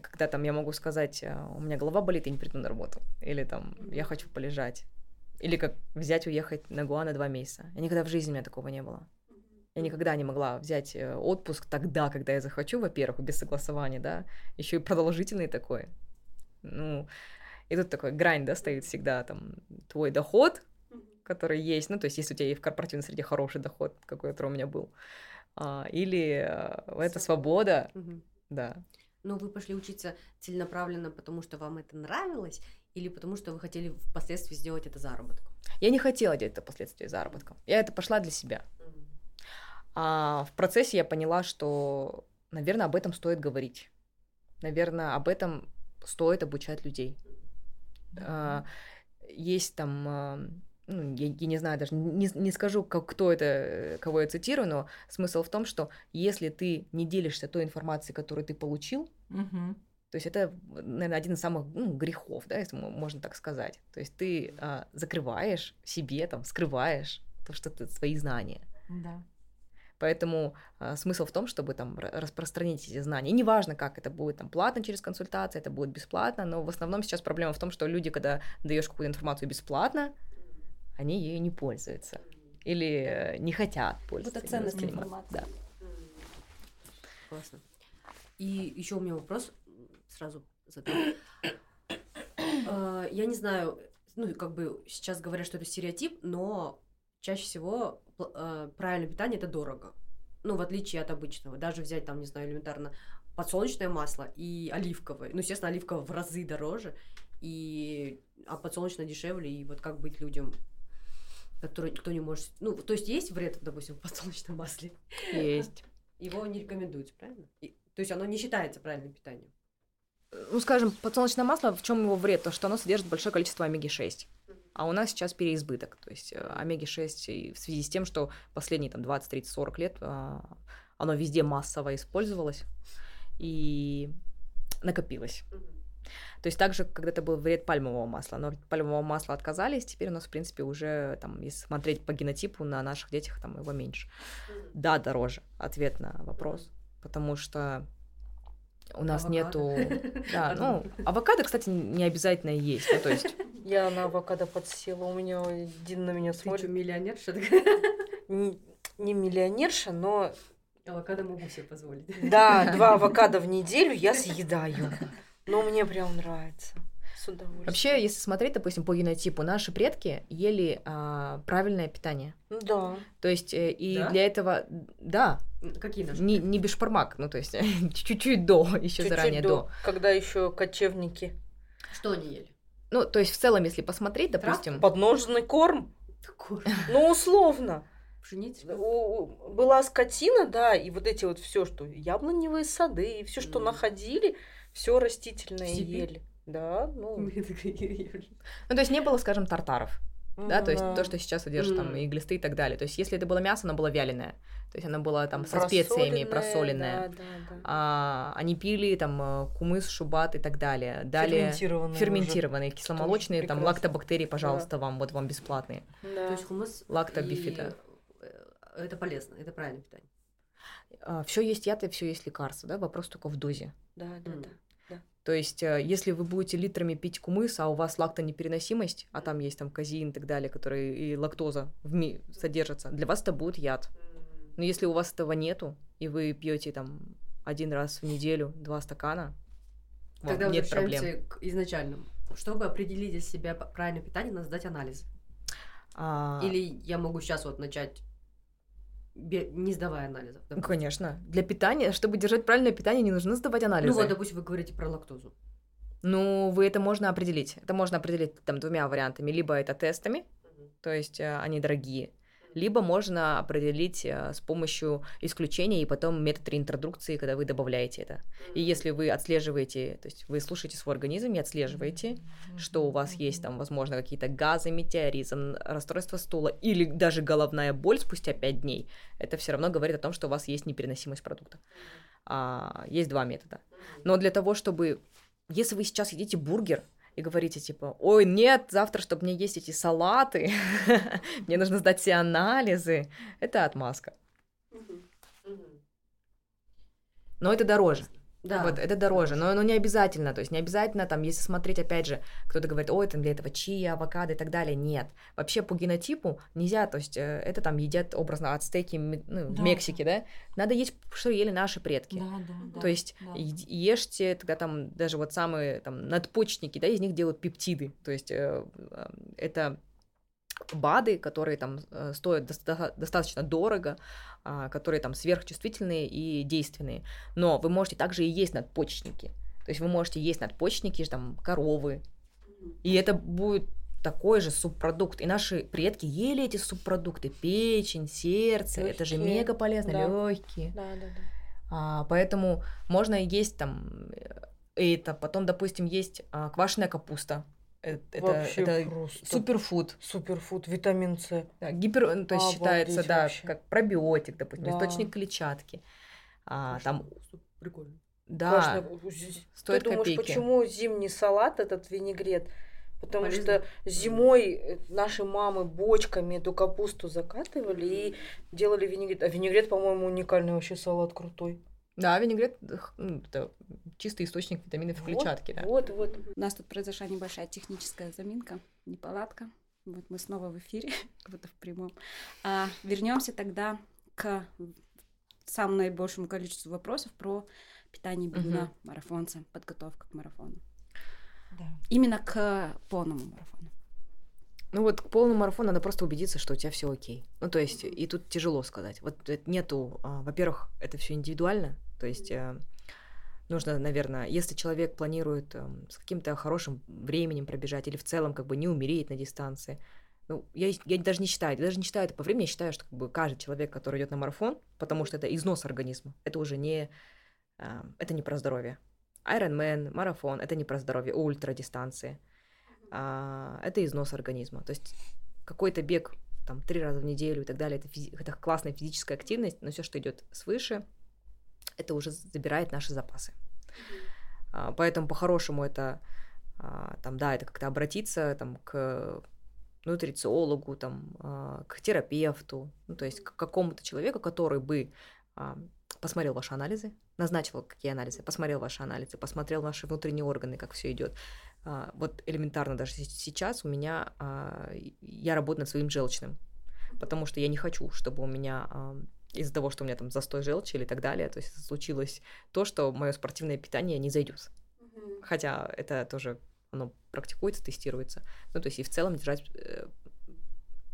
когда там я могу сказать, э, у меня голова болит, я не приду на работу. Или там, я хочу полежать. Или как взять, уехать на Гуа на два месяца. Я никогда в жизни у меня такого не было. Я никогда не могла взять э, отпуск тогда, когда я захочу, во-первых, без согласования, да, еще и продолжительный такой. Ну, и тут такой грань, да, стоит всегда там твой доход, который есть, ну, то есть если у тебя есть в корпоративной среде хороший доход, какой который у меня был, а, или э, это свобода, Мгм. да. Ну, вы пошли учиться целенаправленно, потому что вам это нравилось, или потому что вы хотели впоследствии сделать это заработком? Я не хотела делать это последствия заработка. Я это пошла для себя. А в процессе я поняла, что, наверное, об этом стоит говорить. Наверное, об этом стоит обучать людей. А, Есть там, а, ну, я, я не знаю, даже не, не скажу, как, кто это, э, кого я цитирую, но смысл в том, что если ты не делишься той информацией, которую ты получил, Мгм. то есть это, наверное, один из самых ну, грехов, да, если мо- можно так сказать. То есть ты а, закрываешь себе, там, скрываешь то, что ты, свои знания. Да. Поэтому а, смысл в том, чтобы там ра- распространить эти знания. И неважно, как это будет там платно через консультации, это будет бесплатно, но в основном сейчас проблема в том, что люди, когда даешь какую-то информацию бесплатно, они ею не пользуются или э, не хотят пользоваться. Вот именно ценность информации. Да. Классно. И еще у меня вопрос сразу задам. Я не знаю, ну, как бы сейчас говорят, что это стереотип, но чаще всего а, правильное питание это дорого. Ну, в отличие от обычного. Даже взять там, не знаю, элементарно подсолнечное масло и оливковое. Ну, естественно, оливковое в разы дороже, и, а подсолнечное дешевле. И вот как быть людям, которые кто не может... Ну, то есть есть вред, допустим, в подсолнечном масле? Есть. Его не рекомендуется, правильно? И- то есть оно не считается правильным питанием. Ну, скажем, подсолнечное масло, в чем его вред? То, что оно содержит большое количество омеги-6. А у нас сейчас переизбыток. То есть э, омеги-6 и в связи с тем, что последние там 20, 30, 40 лет а, оно везде массово использовалось и накопилось. То есть также когда-то был вред пальмового масла, но от пальмового масла отказались, теперь у нас, в принципе, уже, там, если смотреть по генотипу, на наших детях там его меньше. Да, дороже. Ответ на вопрос. Потому что у нас Авокадо. нету... Да, ну, авокадо, кстати, не обязательно есть. Ну, то есть Я на авокадо подсела, у меня Дин на меня Ты что, смотрит. миллионер, что Не, не миллионерша, но Авокадо могу себе позволить. да, два авокадо в неделю я съедаю. Но мне прям нравится. С удовольствием. Вообще, если смотреть, допустим, по генотипу, наши предки ели а, правильное питание. Ну Да. То есть, э, и Да? для этого, да, Какие наши? не, не бешпармак, ну, то есть, чуть-чуть до, еще Чуть-чуть заранее до. Когда еще кочевники. Что они ели? Ну, то есть, в целом, если посмотреть, допустим, Подножный корм. Такое. Ну, условно. У- Была скотина, да, и вот эти вот все, что яблоневые сады, и все, что находили, все растительное ели. Да, ну. Мы ну, то есть, не было, скажем, тартаров, да, то есть, то, что сейчас содержит там Мгм. и глисты и так далее. То есть, если это было мясо, оно было вяленое, то есть, оно было там со специями, просоленное. Да, да, да. А, они пили там э, кумыс, шубат и так далее. Далее Ферментированные ферментированные, кисломолочные, там прекрасно. лактобактерии, пожалуйста, вам, вот вам бесплатные. уже. То Да. есть хумус Лактобифида. и, э, Это полезно, это правильное питание. все есть яд и все есть лекарство, да, вопрос только в дозе. Да, да, М. да. То есть, э, если вы будете литрами пить кумыс, а у вас лактонепереносимость, а там есть там казеин и так далее, которые и лактоза в ми- содержатся, для вас это будет яд. Но если у вас этого нету, и вы пьете там один раз в неделю два стакана, Тогда нет проблем. к изначальному. Чтобы определить для себя правильное питание, надо сдать анализ. А, Или я могу сейчас вот начать, не сдавая анализов. ну, допустим. конечно. Для питания, чтобы держать правильное питание, не нужно сдавать анализы. Ну вот, допустим, вы говорите про лактозу. Ну, вы это можно определить. Это можно определить там двумя вариантами. Либо это тестами, то есть э, они дорогие. Либо можно определить э, с помощью исключения и потом метод реинтродукции, когда вы добавляете это. И если вы отслеживаете, то есть вы слушаете свой организм и отслеживаете, что у вас есть там, возможно, какие-то газы, метеоризм, расстройство стула или даже головная боль спустя 5 дней, это все равно говорит о том, что у вас есть непереносимость продукта. А, есть два метода. Но для того, чтобы... Если вы сейчас едите бургер, и говорите, типа, ой, нет, завтра, чтобы мне есть эти салаты, мне нужно сдать все анализы, это отмазка. Но это дороже. Да. Вот это дороже, но, но не обязательно, то есть не обязательно там, если смотреть, опять же, кто-то говорит, ой, там для этого чия, авокадо и так далее, нет. Вообще по генотипу нельзя, то есть э, это там едят образно ацтеки ну, в Да, Мексике, да. Надо есть, что ели наши предки. Да, да, да. То есть да. ешьте тогда там даже вот самые там надпочечники, да, из них делают пептиды. То есть э, э, это БАДы, которые там стоят доста- достаточно дорого, которые там сверхчувствительные и действенные. Но вы можете также и есть надпочечники. То есть вы можете есть надпочечники, там, коровы. И это будет такой же субпродукт. И наши предки ели эти субпродукты. Печень, сердце. Это же мега полезно. да. Легкие. Да, да, да. А, поэтому можно есть там э, это, потом, допустим, есть а, квашеная капуста. Э, Это, Вообще это просто. суперфуд. Суперфуд, витамин С. Да, гипер, ну, то есть Обалдеть считается, да, вообще. как пробиотик, допустим, Да. источник клетчатки. А, там, Прикольно. да, з- стоит Ты думаешь, копейки. почему зимний салат, этот винегрет? Потому Полезно. что зимой э, наши мамы бочками эту капусту закатывали и делали винегрет. А винегрет, по-моему, уникальный вообще салат крутой. Да, винегрет ну, это чистый источник витаминов Вот, клетчатки, да. Вот, вот. У нас тут произошла небольшая техническая заминка, неполадка. Вот мы снова в эфире, как будто в прямом. А, вернемся тогда к самому наибольшему количеству вопросов про питание бегуна, марафонца, подготовка к марафону. Да. Именно к полному марафону. Ну вот к полному марафону надо просто убедиться, что у тебя все окей. Ну то есть и тут тяжело сказать. Вот это нету, а, во-первых, это все индивидуально, то есть э, нужно, наверное, если человек планирует эм, с каким-то хорошим временем пробежать или в целом как бы не умереть на дистанции, ну, я, я даже не считаю, я даже не считаю это по времени, я считаю, что как бы каждый человек, который идет на марафон, потому что это износ организма, это уже не, э, это не про здоровье. Ironman, марафон, это не про здоровье, ультрадистанции. А, это износ организма. То есть какой-то бег там три раза в неделю и так далее, это, физи- это классная физическая активность, но все, что идет свыше, это уже забирает наши запасы. А, поэтому по-хорошему это а, там, да, это как-то обратиться там, к нутрициологу, там, а, к терапевту, ну, то есть к какому-то человеку, который бы а, посмотрел ваши анализы, назначил какие анализы, посмотрел ваши анализы, посмотрел ваши внутренние органы, как все идет. А, Вот элементарно даже се- сейчас у меня а, я работаю над своим желчным, потому что я не хочу, чтобы у меня а, из-за того, что у меня там застой желчи или так далее, то есть случилось то, что мое спортивное питание не зайдет. Хотя это тоже оно практикуется, тестируется. Ну, то есть и в целом держать э,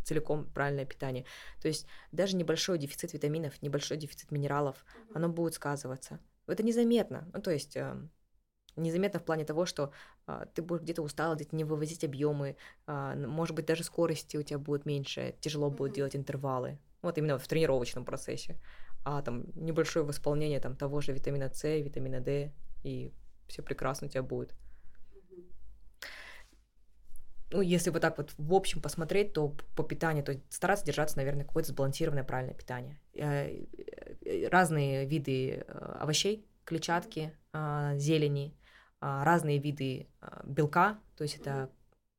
целиком правильное питание. То есть даже небольшой дефицит витаминов, небольшой дефицит минералов, оно будет сказываться. Это незаметно. Ну, то есть э, незаметно в плане того, что ты будешь где-то устал, где-то не вывозить объемы, а, может быть, даже скорости у тебя будет меньше, тяжело будет Мгм. делать интервалы. Вот именно в тренировочном процессе. А там небольшое восполнение там того же витамина С, витамина D, и все прекрасно у тебя будет. Ну, если вот так вот в общем посмотреть, то по питанию, то стараться держаться, наверное, какое-то сбалансированное правильное питание. Э, э, Разные виды э, овощей, клетчатки, а, зелени, а, разные виды а, белка, то есть это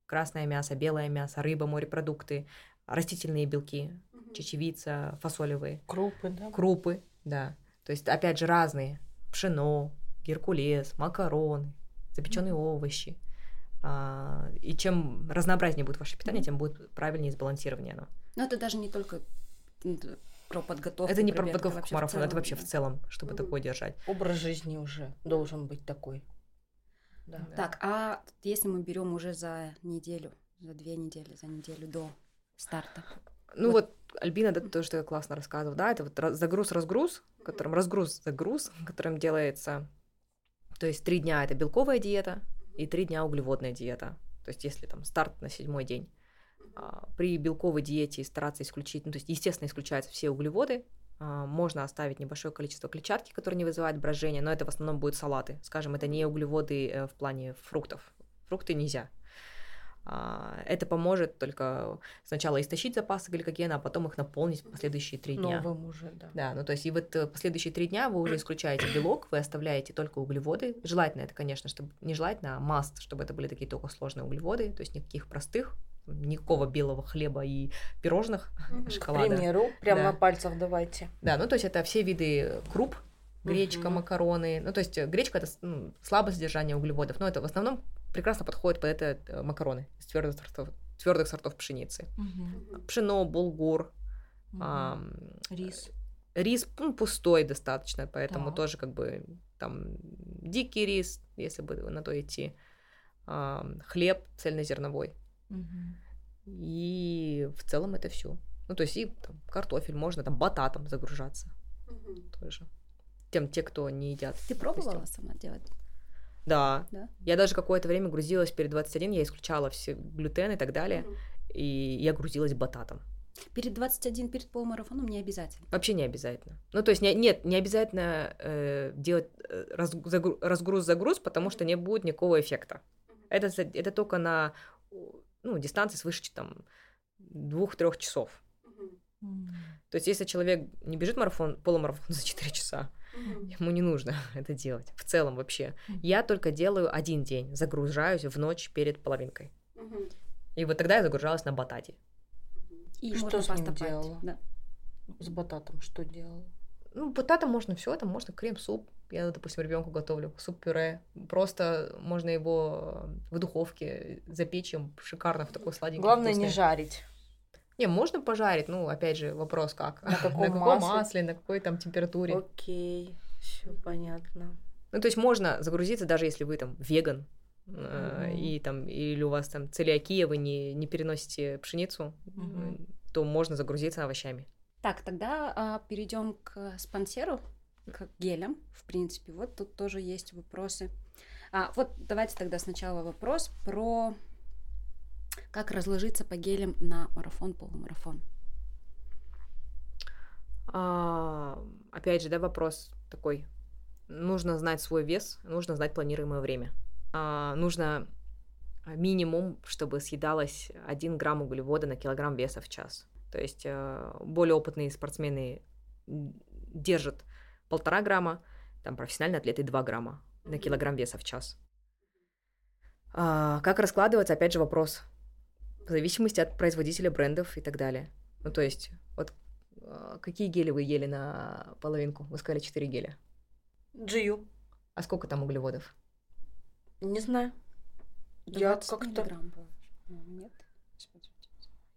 красное мясо, белое мясо, рыба, морепродукты, растительные белки, чечевица, фасолевые, Крупы, да? крупы, да. То есть, опять же, разные. Пшено, геркулес, макароны, запеченные овощи. А, И чем разнообразнее будет ваше питание, тем будет правильнее и сбалансированнее оно. Но это даже не только про подготовку. Это не про подготовку к марафону, это вообще в целом, чтобы такое держать. Образ жизни уже должен быть такой. Да. Так, а если мы берем уже за неделю, за две недели, за неделю до старта? Ну Вот. вот, Альбина да, тоже что классно рассказывала, да, это вот раз- загруз-разгруз, которым разгруз-загруз, которым делается, то есть три дня это белковая диета и три дня углеводная диета. То есть если там старт на седьмой день, А, При белковой диете стараться исключить, ну, то есть, естественно, исключаются все углеводы, можно оставить небольшое количество клетчатки, которое не вызывает брожения, но это в основном будут салаты. Скажем, это не углеводы э, в плане фруктов. Фрукты нельзя. А, Это поможет только сначала истощить запасы гликогена, а потом их наполнить в последующие три дня. Новым уже, да. Да, ну то есть и вот э, последующие три дня вы уже исключаете белок, вы оставляете только углеводы. Желательно это, конечно, чтобы не желательно, а маст, чтобы это были такие только сложные углеводы, то есть никаких простых, никакого белого хлеба и пирожных, К шоколада. примеру, прям Да. на пальцах давайте. Да, ну то есть это все виды круп, гречка, Мгм. макароны. Ну то есть э, гречка это ну, слабое содержание углеводов, но это в основном прекрасно подходит под это э, макароны из твердых сортов, твердых сортов пшеницы. Пшено, булгур, ам, Рис. рис ну, пустой достаточно, поэтому Так. тоже как бы там дикий рис, если бы на то идти, ам, хлеб цельнозерновой. И в целом это все. Ну, то есть и там, картофель, можно там бататом загружаться тоже. Тем, те, кто не едят. Ты пробовала сама делать? Да. Да? Я даже какое-то время грузилась перед 21, я исключала все глютен и так далее, и я грузилась бататом. Перед 21, перед полумарафоном не обязательно. Вообще не обязательно. Ну, то есть, не- нет, не обязательно э, делать э, разгру- загру- разгруз-загруз, потому что не будет никакого эффекта. Это, это только на ну, дистанции свыше там, двух-трех часов. То есть, если человек не бежит марафон, полумарафон за 4 часа, ему не нужно это делать. В целом вообще. Я только делаю один день, загружаюсь в ночь перед половинкой. И вот тогда я загружалась на батате. И Что с ним делала? Да. С бататом что делал? Ну, батата можно все, там можно крем-суп. Я, допустим, ребенку готовлю суп-пюре. Просто можно его в духовке запечь им шикарно в такой сладенький. Главное не вкусный. жарить. Не, можно пожарить, ну, опять же, вопрос как. На каком каком масле? масле, на какой там температуре. Окей, все понятно. Ну, то есть можно загрузиться, даже если вы там веган, э, Мгм. и там, или у вас там целиакия, вы не, не переносите пшеницу, э, то можно загрузиться овощами. Так, тогда перейдем к спонсеру, к гелям. В принципе, вот тут тоже есть вопросы. А, вот давайте тогда сначала вопрос про как разложиться по гелям на марафон, полумарафон. А, опять же, да, вопрос такой. Нужно знать свой вес, нужно знать планируемое время. А, нужно минимум, чтобы съедалось 1 грамм углевода на килограмм веса в час. То есть э, более опытные спортсмены держат полтора грамма, там профессиональные атлеты 2 грамма на килограмм веса в час. А, как раскладываться, опять же, вопрос. В зависимости от производителя брендов и так далее. Ну, то есть, вот а, какие гели вы ели на половинку? Вы сказали 4 геля. Джию. А сколько там углеводов? Не знаю. Я 20 как-то... было. Ну, Нет?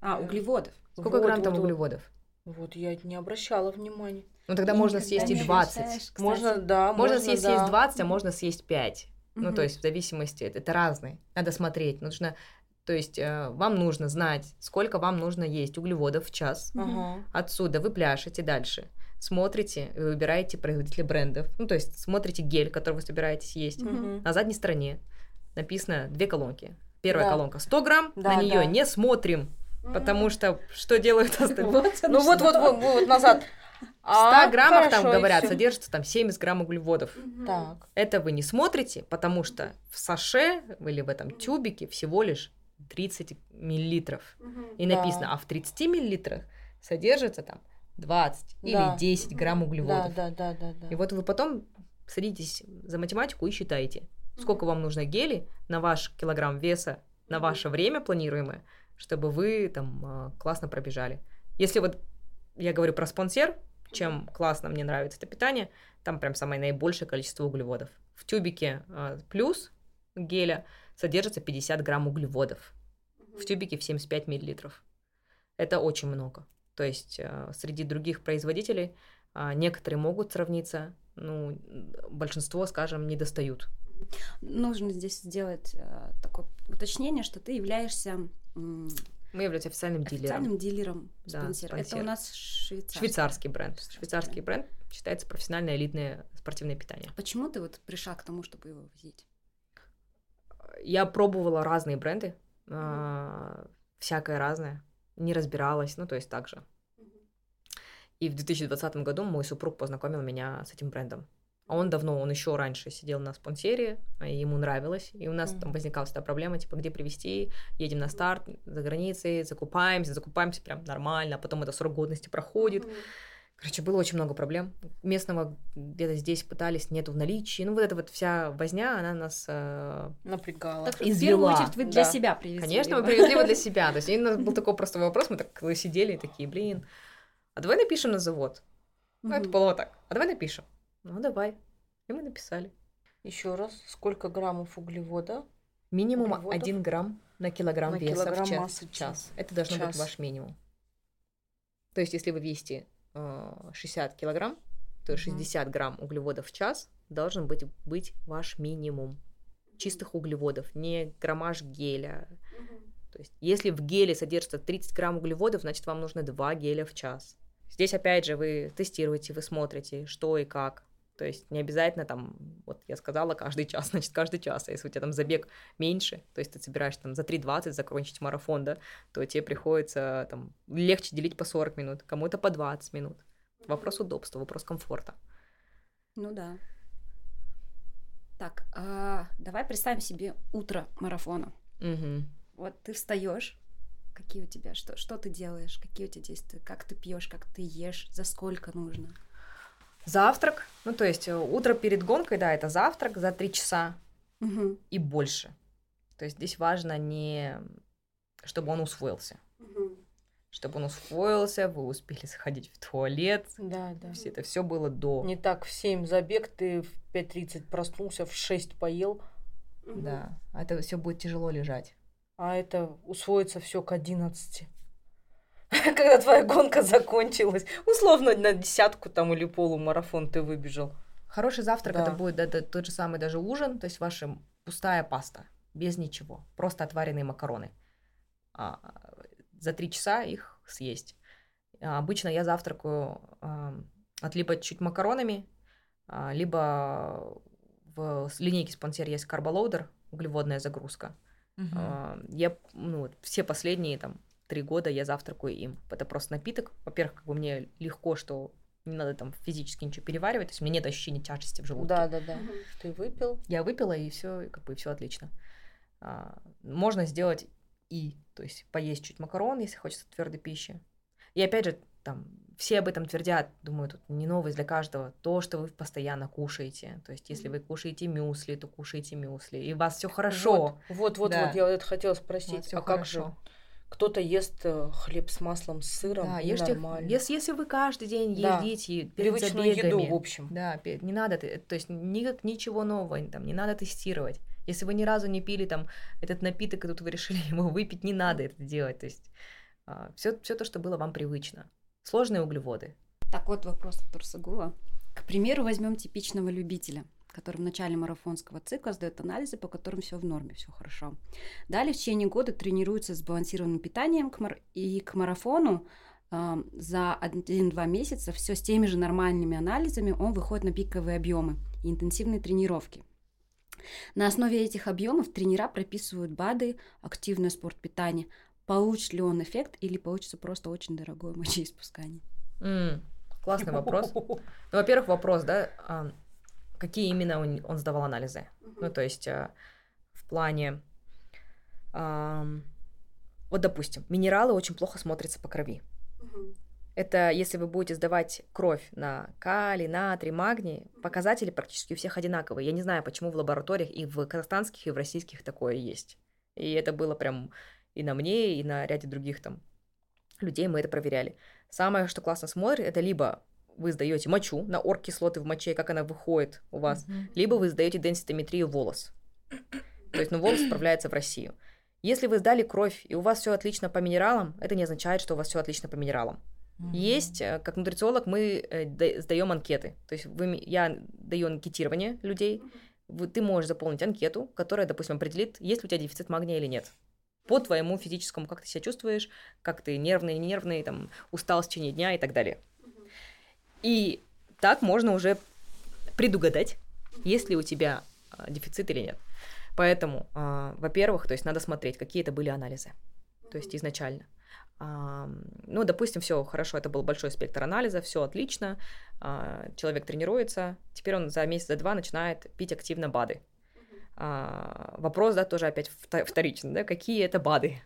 А, углеводов. Сколько Вот, грамм там вот. углеводов? Вот я не обращала внимания. Ну, тогда можно съесть и не 20. считаешь, кстати. Можно, да, Можно, можно, съесть, да. съесть 20, а можно съесть 5. Ну, Мгм. то есть в зависимости, это, это разные. Надо смотреть. Нужно, то есть э, вам нужно знать, сколько вам нужно есть углеводов в час. Ага. Отсюда вы пляшете дальше. Смотрите, вы выбираете производителя брендов. Ну, то есть смотрите гель, который вы собираетесь есть. Мгм. На задней стороне написано две колонки. Первая Да. колонка 100 грамм, Да, на нее да. не смотрим, потому что что делают остальные? Ну вот, вот, вот назад. В 100 граммах там хорошо, и говорят, содержится там 70 грамм углеводов. Так. Это вы не смотрите, потому что в саше или в этом тюбике всего лишь 30 миллилитров. И Да. написано, а в 30 миллилитрах содержится там 20 Да. или 10 грамм Да, углеводов. да, да, да, да. И вот вы потом садитесь за математику и считаете, сколько вам нужно гели на ваш килограмм веса, на ваше время планируемое, чтобы вы там а, классно пробежали. Если вот я говорю про спонсер, чем классно мне нравится это питание, там прям самое наибольшее количество углеводов. В тюбике а, плюс геля содержится 50 грамм углеводов. В тюбике в 75 миллилитров. Это очень много. То есть а, среди других производителей а, некоторые могут сравниться, ну, большинство, скажем, не достают. Нужно здесь сделать э, такое уточнение, что ты являешься Мы являемся официальным дилером. официальным дилером Да, спонсора. Это спонсор. у нас швейцарский. Швейцарский бренд. Швейцарский, Швейцарский бренд считается профессиональное элитное спортивное питание. Почему ты вот пришла к тому, чтобы его возить? Я пробовала разные бренды. А, всякое разное, не разбиралась, ну, то есть так же. И в 2020 году мой супруг познакомил меня с этим брендом. А он давно, он еще раньше сидел на спонсере, а ему нравилось, и у нас mm-hmm. там возникала всегда проблема, типа, где привезти, едем на старт за границей, закупаемся, закупаемся прям нормально, а потом это срок годности проходит. Mm-hmm. Короче, было очень много проблем. Местного где-то здесь пытались, нету в наличии. Ну, вот эта вот вся возня, она нас э, напрягала. Так, извела. в первую очередь вы для да. себя привезли. Конечно, мы привезли его для себя. То есть у нас был такой простой вопрос, мы так сидели такие, блин, а давай напишем на завод. Ну, это было так. А давай напишем. Ну, давай. И мы написали. Еще раз, сколько граммов углевода? Минимум углеводов? 1 грамм на килограмм на веса килограмм в час. Массы час. Это должно час. быть ваш минимум. То есть, если вы весите 60 э, килограмм, то 60 грамм углеводов в час должен быть, быть ваш минимум чистых углеводов, не граммаж геля. То есть, если в геле содержится 30 грамм углеводов, значит, вам нужно 2 геля в час. Здесь, опять же, вы тестируете, вы смотрите, что и как. То есть не обязательно там, вот я сказала, каждый час, значит, каждый час. А если у тебя там забег меньше, то есть ты собираешь там за 3.20 закончить марафон, да, то тебе приходится там легче делить по 40 минут, кому-то по 20 минут. Вопрос удобства, вопрос комфорта. Ну да. Так, а, давай представим себе утро марафона. Угу. Вот ты встаешь, какие у тебя, что, что ты делаешь, какие у тебя действия, как ты пьешь, как ты ешь, за сколько нужно? Завтрак, ну то есть э, утро перед гонкой, да, это завтрак за три часа угу. и больше. То есть здесь важно не, чтобы он усвоился. Угу. Чтобы он усвоился, вы успели сходить в туалет. Да, да. Все, это все было до. Не так в 7 забег, ты в 5.30 проснулся, в 6 поел. Угу. Да, а это все будет тяжело лежать. А это усвоится все к 11. когда твоя гонка закончилась. Условно на десятку там или полумарафон ты выбежал. Хороший завтрак да. это будет да, да, тот же самый даже ужин, то есть ваша пустая паста, без ничего, просто отваренные макароны. А, за три часа их съесть. А, обычно я завтракаю а, от либо чуть макаронами, а, либо в линейке спонсор есть карболоудер, углеводная загрузка. Угу. А, я ну, все последние там три года я завтракаю им. Это просто напиток. Во-первых, как бы мне легко, что не надо там физически ничего переваривать, то есть у меня нет ощущения тяжести в желудке. Да, да, да. Ты выпил? Я выпила, и все, как бы все отлично. А, можно сделать и, то есть поесть чуть макарон, если хочется твердой пищи. И опять же, там, все об этом твердят, думаю, тут не новость для каждого, то, что вы постоянно кушаете. То есть, если вы кушаете мюсли, то кушаете мюсли, и у вас все хорошо. Вот, вот, вот, да. вот я вот это хотела спросить, а хорошо. как же кто-то ест э, хлеб с маслом, с сыром, да, ешьте, нормально. Если, если вы каждый день да. едите перед Привычную забегами, еду, в общем. Да, не надо, то есть никак, ничего нового, там, не надо тестировать. Если вы ни разу не пили там этот напиток, и тут вы решили его выпить, не надо это делать. То есть все, а, все то, что было вам привычно. Сложные углеводы. Так вот вопрос от Турсагула. К примеру, возьмем типичного любителя который в начале марафонского цикла сдает анализы, по которым все в норме, все хорошо. Далее в течение года тренируется с сбалансированным питанием к мар... и к марафону э, за 1-2 месяца все с теми же нормальными анализами он выходит на пиковые объемы и интенсивные тренировки. На основе этих объемов тренера прописывают БАДы, активное спортпитание. Получит ли он эффект или получится просто очень дорогое мочеиспускание? Mm, классный вопрос. Ну, во-первых, вопрос, да, какие именно он, он сдавал анализы. Mm-hmm. Ну, то есть э, в плане... Э, вот, допустим, минералы очень плохо смотрятся по крови. Mm-hmm. Это если вы будете сдавать кровь на калий, натрий, магний, показатели практически у всех одинаковые. Я не знаю, почему в лабораториях и в казахстанских, и в российских такое есть. И это было прям и на мне, и на ряде других там людей мы это проверяли. Самое, что классно смотрит, это либо вы сдаете мочу на оргкислоты в моче, как она выходит у вас, mm-hmm. либо вы сдаете денситометрию волос. То есть, ну, волос отправляется в Россию. Если вы сдали кровь, и у вас все отлично по минералам, это не означает, что у вас все отлично по минералам. Mm-hmm. Есть, э, как нутрициолог, мы э, сдаем анкеты. То есть вы, я даю анкетирование людей. Ты можешь заполнить анкету, которая, допустим, определит, есть ли у тебя дефицит магния или нет. По твоему физическому, как ты себя чувствуешь, как ты нервный, нервный, там, устал в течение дня и так далее. И так можно уже предугадать, есть ли у тебя а, дефицит или нет. Поэтому, а, во-первых, то есть надо смотреть, какие это были анализы. то есть изначально. А, ну, допустим, все хорошо, это был большой спектр анализа, все отлично, человек тренируется, теперь он за месяц, за два начинает пить активно БАДы. Вопрос, да, тоже опять вторичный, да, какие это БАДы?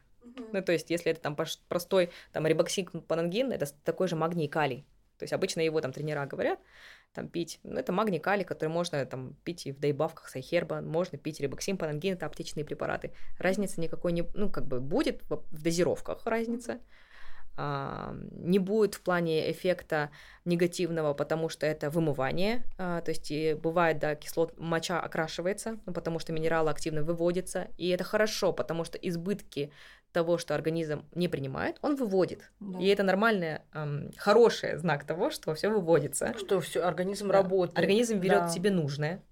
Ну, то есть, если это там простой там рибоксин панангин, это такой же магний и калий. То есть обычно его там тренера говорят, там пить, ну, это магний калий, который можно там пить и в дейбавках сайхерба, можно пить рибоксин, панангин, это аптечные препараты. Разницы никакой не, ну, как бы будет в дозировках разница, а, не будет в плане эффекта негативного, потому что это вымывание, а, то есть бывает, да, кислот, моча окрашивается, ну, потому что минералы активно выводятся, и это хорошо, потому что избытки того, что организм не принимает, он выводит. Да. И это нормальный, эм, хороший знак того, что все выводится. Что все организм да. работает. Организм берет да. себе нужное.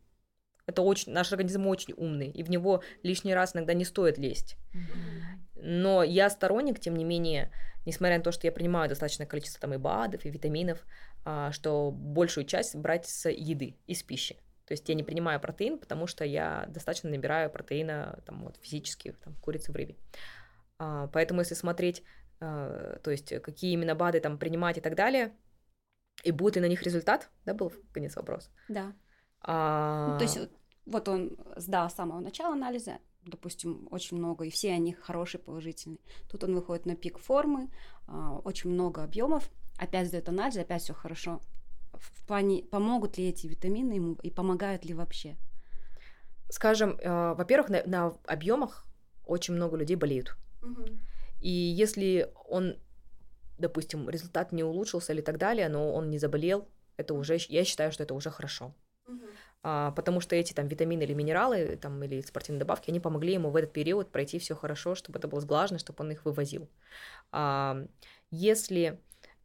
Это очень, наш организм очень умный, и в него лишний раз иногда не стоит лезть. Но я сторонник, тем не менее, несмотря на то, что я принимаю достаточное количество там и БАДов, и витаминов, а, что большую часть брать с еды, из пищи. То есть я не принимаю протеин, потому что я достаточно набираю протеина там, вот, физически, там, курицы в рыбе. А, поэтому если смотреть, а, то есть какие именно БАДы там принимать и так далее, и будет ли на них результат, да, был конец вопрос? Да. А... Ну, то есть вот он сдал с самого начала анализа, допустим, очень много, и все они хорошие, положительные. Тут он выходит на пик формы, а, очень много объемов, опять сдает анализ, опять все хорошо. В плане, помогут ли эти витамины ему и помогают ли вообще? Скажем, во-первых, на, на объемах очень много людей болеют. И если он, допустим, результат не улучшился или так далее, но он не заболел, это уже, я считаю, что это уже хорошо. А, потому что эти там витамины или минералы там, или спортивные добавки, они помогли ему в этот период пройти все хорошо, чтобы это было сглажено, чтобы он их вывозил. А, если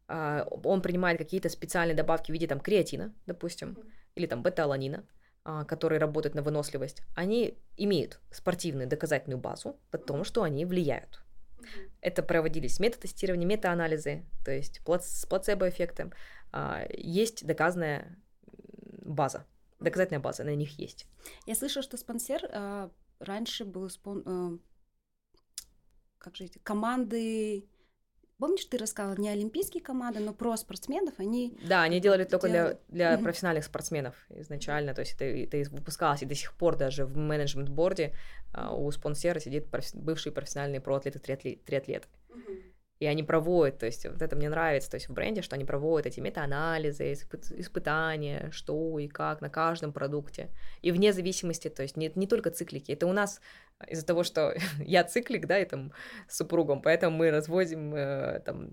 а, он принимает какие-то специальные добавки в виде там креатина, допустим, или там бета-аланина, которые работают на выносливость, они имеют спортивную доказательную базу о том, что они влияют. Это проводились метатестирования, метаанализы, то есть с плацебо-эффектом. А, есть доказанная база, доказательная база, на них есть. Я слышала, что спонсор а, раньше был спон... Э, как же эти команды Помнишь, ты рассказывала не олимпийские команды, но про спортсменов они... Да, они делали только делали... для, для профессиональных спортсменов изначально, то есть это, это выпускалось, и до сих пор даже в менеджмент-борде uh, у спонсора сидит профи... бывший профессиональный проатлет и триатлет. триатлет. И они проводят, то есть вот это мне нравится, то есть в бренде, что они проводят эти метаанализы, испы- испытания, что и как на каждом продукте. И вне зависимости, то есть не, не только циклики. Это у нас из-за того, что я циклик, да, и там с супругом, поэтому мы разводим, э, там,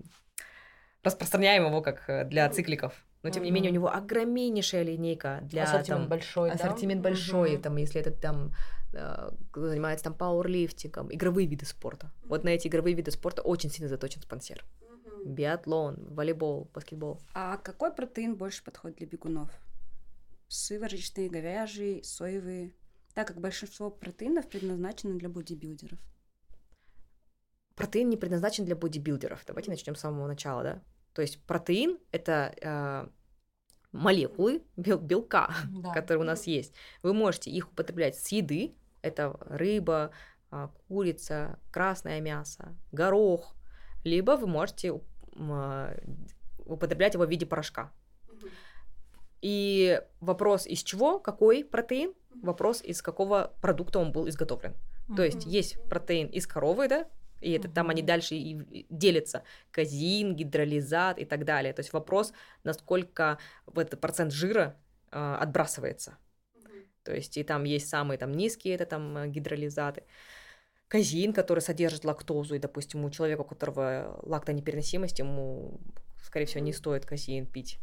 распространяем его как э, для цикликов. Но тем не менее у него огромнейшая линейка для ассортимент там, большой, ассортимент да? большой, там, если это там Э, занимается там пауэрлифтингом, игровые виды спорта. Вот на эти игровые виды спорта очень сильно заточен спонсор. Биатлон, волейбол, баскетбол. А какой протеин больше подходит для бегунов? Сывороточный, говяжий, соевый? Так как большинство протеинов предназначены для бодибилдеров. Протеин не предназначен для бодибилдеров. Давайте начнем с самого начала, да? То есть протеин это э, молекулы бел белка, да. которые у нас есть. Вы можете их употреблять с еды, это рыба, а, курица, красное мясо, горох, либо вы можете а, употреблять его в виде порошка. И вопрос из чего, какой протеин, вопрос из какого продукта он был изготовлен. То есть есть протеин из коровы, да, и это там они дальше и делятся. Казин, гидролизат и так далее. То есть вопрос, насколько этот процент жира э, отбрасывается. То есть и там есть самые там низкие, это там э, гидролизаты. Казин, который содержит лактозу, и, допустим, у человека, у которого лактонепереносимость, ему, скорее всего, не стоит казин пить.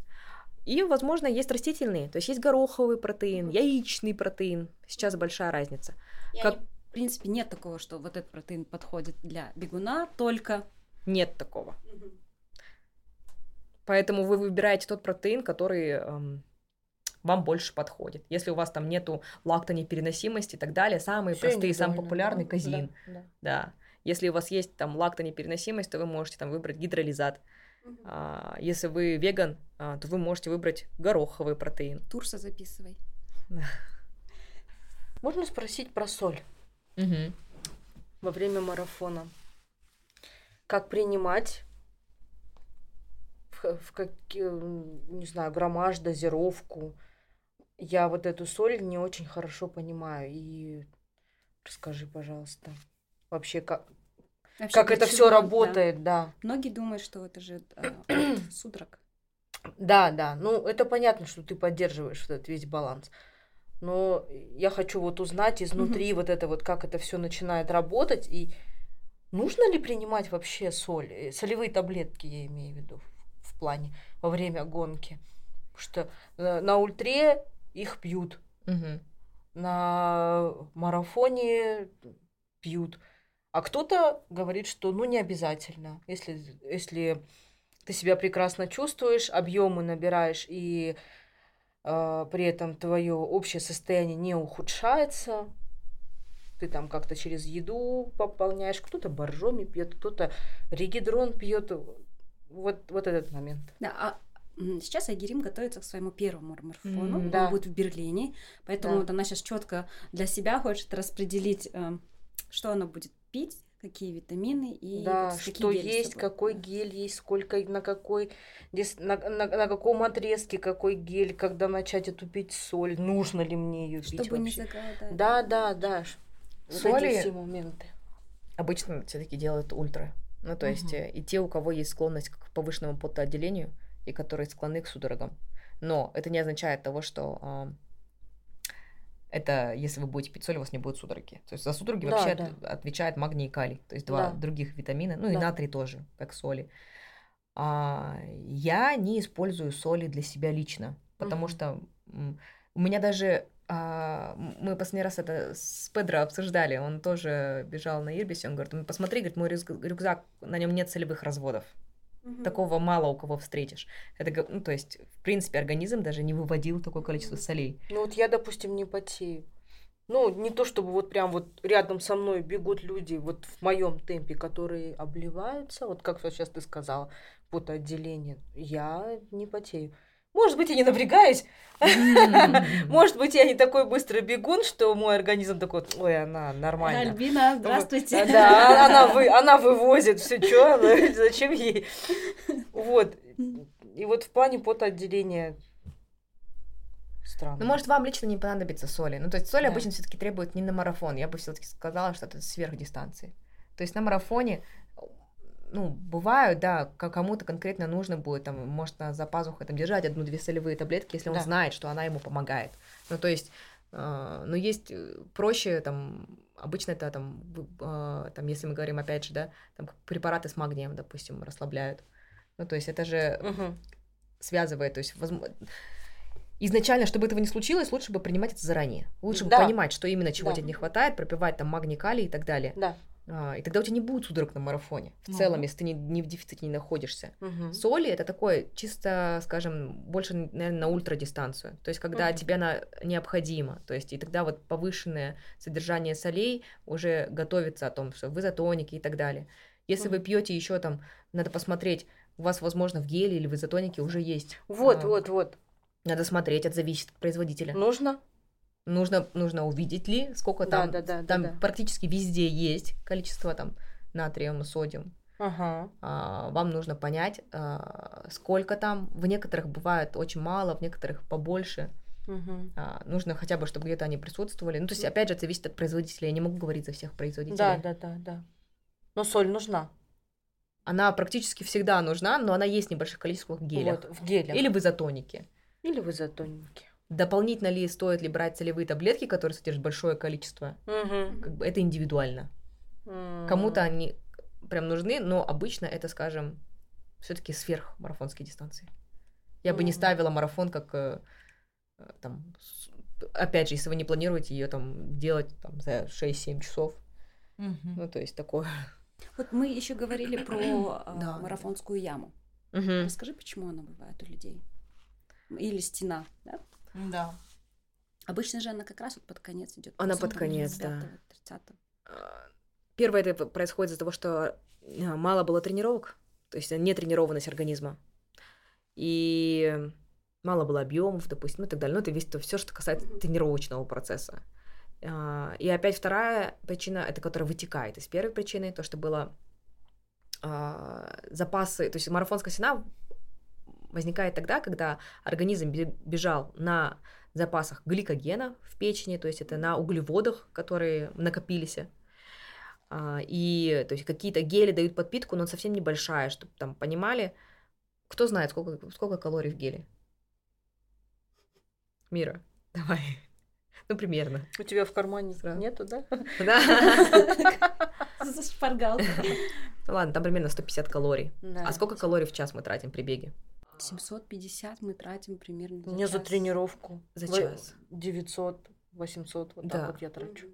И, возможно, есть растительные, то есть есть гороховый протеин, яичный протеин. Сейчас большая разница. Я как... не принципе, нет такого, что вот этот протеин подходит для бегуна, только... Нет такого. Угу. Поэтому вы выбираете тот протеин, который эм, вам больше подходит. Если у вас там нету лактонепереносимости и так далее, самые Всё простые, самый популярный казин. Да, да. да. Если у вас есть там лактонепереносимость, то вы можете там выбрать гидролизат. Угу. А, если вы веган, а, то вы можете выбрать гороховый протеин. Турса записывай. Можно спросить про соль? Угу. Во время марафона. как принимать, в, в какие, не знаю, граммаж, дозировку. Я вот эту соль не очень хорошо понимаю. И расскажи, пожалуйста, вообще как, Вообще, как это все да. работает, да. Многие думают, что это же э, судорог. Да, да. Ну, это понятно, что ты поддерживаешь вот этот весь баланс. Но я хочу вот узнать изнутри вот это вот, как это все начинает работать. И нужно ли принимать вообще соль? Э, Солевые таблетки, я имею в виду, в, в плане во время гонки. Потому что э, на ультре их пьют, Мгм. на марафоне пьют. А кто-то говорит, что ну не обязательно. Если, если ты себя прекрасно чувствуешь, объемы набираешь и э, при этом твое общее состояние не ухудшается, ты там как-то через еду пополняешь, кто-то боржоми пьет, кто-то регидрон пьет. Вот, вот этот момент. Да, а сейчас Айгерим готовится к своему первому марафону. Он да. будет в Берлине. Поэтому Да. вот она сейчас четко для себя хочет распределить, э, что она будет пить, какие витамины и да, вот что есть, собой. какой Да. гель есть, сколько, на какой, на, на- на каком отрезке какой гель, когда начать эту пить соль, нужно ли мне ее пить Чтобы не вообще. заголодать. Да, да, да. Вот Соли- все моменты. Обычно все-таки делают ультра. Ну, то есть Мгм. э, и те, у кого есть склонность к повышенному потоотделению, и которые склонны к судорогам. Но это не означает того, что это, если вы будете пить соль, у вас не будет судороги. То есть за судороги Да, вообще да. от- отвечает магний и калий. То есть два Да. других витамина, ну и Да. натрий тоже, как соли. А, я не использую соли для себя лично, потому Мгм. что у меня даже а, мы последний раз это с Педро обсуждали, он тоже бежал на Ирбисе, он говорит, «Ну, посмотри, говорит, мой рюкз- рюкзак, на нем нет солевых разводов. Мгм. Такого мало у кого встретишь. Это, ну, то есть, в принципе, организм даже не выводил такое количество солей. Ну вот я, допустим, не потею. Ну, не то чтобы вот прям вот рядом со мной бегут люди вот в моем темпе, которые обливаются, вот как сейчас ты сказала, потоотделение. Я не потею. Может быть, я не напрягаюсь, может быть, я не такой быстрый бегун, что мой организм такой, ой, она нормально. Альбина, здравствуйте. Да, она, вы, она вывозит все, что, зачем ей? Вот. И вот в плане потоотделения странно. Ну, может, вам лично не понадобится соли. Ну, то есть, соли Да. обычно все-таки требуют не на марафон. Я бы все-таки сказала, что это сверхдистанции. То есть на марафоне, ну, бывают, да, кому-то конкретно нужно будет, там, может, за пазухой там, держать одну-две солевые таблетки, если он Да. знает, что она ему помогает. Ну, то есть, э, ну, есть э, проще, там, обычно это, там, э, там, если мы говорим, опять же, да, там, препараты с магнием, допустим, расслабляют. Ну, то есть, это же Мгм. связывает, то есть, возможно... Изначально, чтобы этого не случилось, лучше бы принимать это заранее. Лучше бы Да. понимать, что именно чего Да. тебе не хватает, пропивать там магний, калий и так далее. Да. А, и тогда у тебя не будет судорог на марафоне. В Ну. целом, если ты не, не в дефиците не находишься. Мгм. Соли это такое чисто, скажем, больше, наверное, на ультрадистанцию. То есть, когда Мгм. тебе она необходимо. То есть, и тогда вот повышенное содержание солей уже готовится о том, что в изотонике и так далее. Если вы Мгм. пьете еще там, надо посмотреть, у вас, возможно, в геле или в изотонике уже есть. Вот, а, вот, вот. Надо смотреть, это зависит от производителя. Нужно? Нужно, нужно увидеть ли, сколько Да, там. да, да, да, там да. практически везде есть количество там натриума, содиум. Ага. А, вам нужно понять, а, сколько там. В некоторых бывает очень мало, в некоторых побольше. Мгм. А, нужно хотя бы, чтобы где-то они присутствовали. Ну, то есть, опять же, это зависит от производителя. Я не могу говорить за всех производителей. Да, да, да, да. Но соль нужна. Она практически всегда нужна, но она есть в небольших количествах в гелях. Вот, в гелях. Или в изотонике. Или в изотонике. Дополнительно ли стоит ли брать солевые таблетки, которые содержат большое количество? Мгм. Как бы это индивидуально. Кому-то они прям нужны, но обычно это, скажем, все-таки сверхмарафонские дистанции. Я бы не ставила марафон как э, э, там, опять же, если вы не планируете ее там делать там, за 6-7 часов, Мгм. ну то есть такое. Вот мы еще говорили про а, Да. марафонскую яму. Мгм. Расскажи, почему она бывает у людей? Или стена, да? Да. Обычно же она как раз вот под конец идет. Она под конец, да. 30 А, Первое это происходит из-за того, что а, мало было тренировок, то есть нетренированность организма. И мало было объемов, допустим, ну и так далее. Ну, это весь все, что касается тренировочного процесса. А, И опять вторая причина, это которая вытекает из первой причины, то, что было запасы, то есть марафонская стена возникает тогда, когда организм бе- бежал на запасах гликогена в печени, то есть это на углеводах, которые накопились. А, И то есть какие-то гели дают подпитку, но совсем небольшая, чтобы там понимали, кто знает, сколько, сколько калорий в геле. Мира, давай. Ну, примерно. У тебя в кармане Сразу. нету, да? Да. За шпаргалку. Ладно, там примерно 150 калорий. А сколько калорий в час мы тратим при беге? 750 мы тратим примерно У меня за час. тренировку. За час. 900, 800, вот Да. так вот я трачу.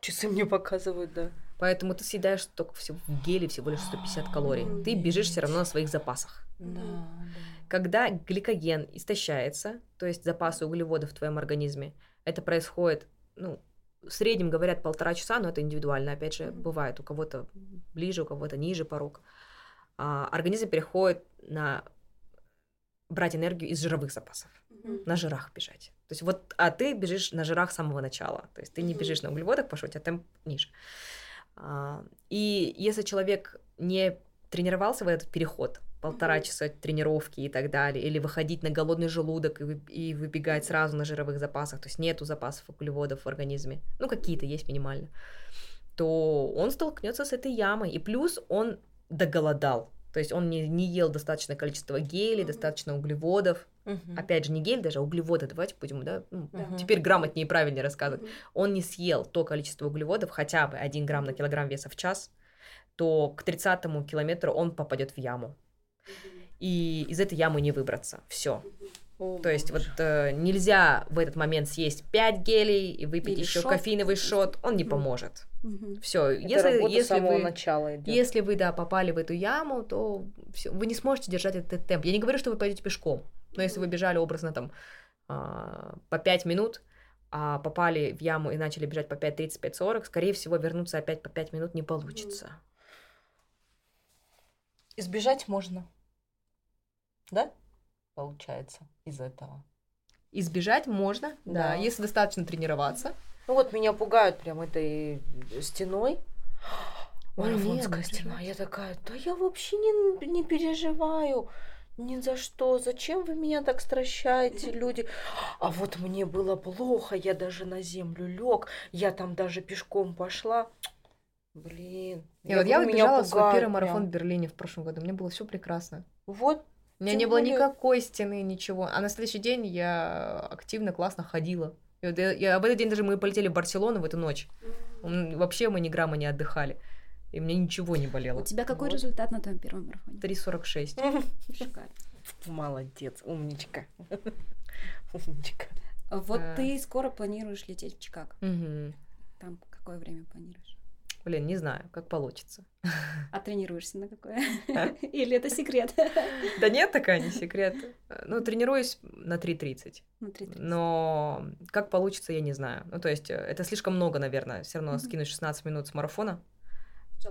Часы мне показывают, да. Поэтому ты съедаешь только всего в геле всего лишь 150 калорий. Ты бежишь все равно на своих запасах. Да, да. Когда гликоген истощается, то есть запасы углеводов в твоем организме, это происходит, ну, в среднем говорят полтора часа, но это индивидуально. Опять же, бывает у кого-то ближе, у кого-то ниже порог. А, организм переходит на брать энергию из жировых запасов, Мгм. на жирах бежать. То есть вот, а ты бежишь на жирах с самого начала. То есть ты не бежишь на углеводах, пошел, у тебя темп ниже. А, И если человек не тренировался в этот переход, полтора Мгм. часа тренировки и так далее, или выходить на голодный желудок и, и выбегать сразу на жировых запасах, то есть нету запасов углеводов в организме, ну какие-то есть минимально, то он столкнется с этой ямой. И плюс он доголодал. То есть он не, не ел достаточное количество гелей, Мгм. достаточно углеводов. Мгм. Опять же, не гель, даже а углеводы. Давайте будем, да, ну, Мгм. теперь грамотнее и правильнее рассказывать. Мгм. Он не съел то количество углеводов, хотя бы 1 грамм на килограмм веса в час, то к 30 километру он попадет в яму. И из этой ямы не выбраться. Все. О, То есть вот э, нельзя в этот момент съесть 5 гелей и выпить Или еще шот. кофеиновый шот. Он не поможет. Мгм. Все. Это Если, если вы... начала идет. Если вы, да, попали в эту яму, то всё, вы не сможете держать этот темп. Я не говорю, что вы пойдете пешком, но если вы бежали образно там а, по 5 минут, а попали в яму и начали бежать по 5.30, 5.40, скорее всего, вернуться опять по 5 минут не получится. Избежать можно. Да? Получается, из этого. Избежать можно, да, Да. если достаточно тренироваться. Ну вот меня пугают прям этой стеной. Нет, Марафонская стена. Я такая, да я вообще не, не переживаю. Ни за что. Зачем вы меня так стращаете, люди? А вот мне было плохо, я даже на землю лег, я там даже пешком пошла. Блин. И вот я вот меня бежала свой пугают первый марафон прям. в Берлине в прошлом году. Мне было все прекрасно. Вот, У меня Тем не было более- никакой стены, ничего. А на следующий день я активно, классно ходила. И вот я, я- в этот день даже мы полетели в Барселону в эту ночь. М, Вообще мы ни грамма не отдыхали. И мне ничего не болело. У тебя какой Вот. результат на твоем первом марафоне? 3,46. Шикарно. молодец, умничка. Умничка. Вот ты скоро планируешь лететь в Чикаго. Там какое время планируешь? Блин, не знаю, как получится. А тренируешься на какое? Или это секрет? Да нет, такая не секрет. Ну, тренируюсь на 3.30. На 3:30. Но как получится, я не знаю. Ну, то есть, э, это слишком много, наверное, все равно Мгм. скинуть 16 минут с марафона.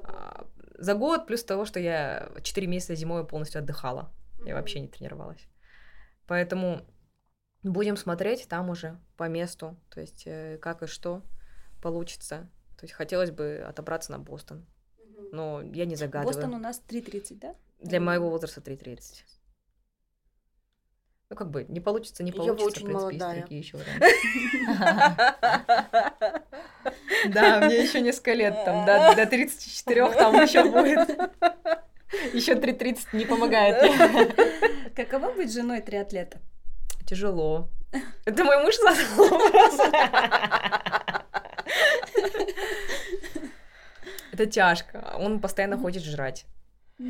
А, За год, плюс того, что я 4 месяца зимой полностью отдыхала. Я вообще не тренировалась. Поэтому будем смотреть там уже по месту, то есть э, как и что получится. То есть хотелось бы отобраться на Бостон, но я не загадываю. Бостон у нас 3.30, да? Для моего возраста 3.30. Ну, как бы, не получится, не Я получится. очень в принципе, молодая. еще Да, мне еще несколько лет, там, до, до 34 там еще будет. Еще 3.30 не помогает. Каково быть женой триатлета? Тяжело. Это мой муж задал вопрос. Это тяжко. Он постоянно хочет жрать.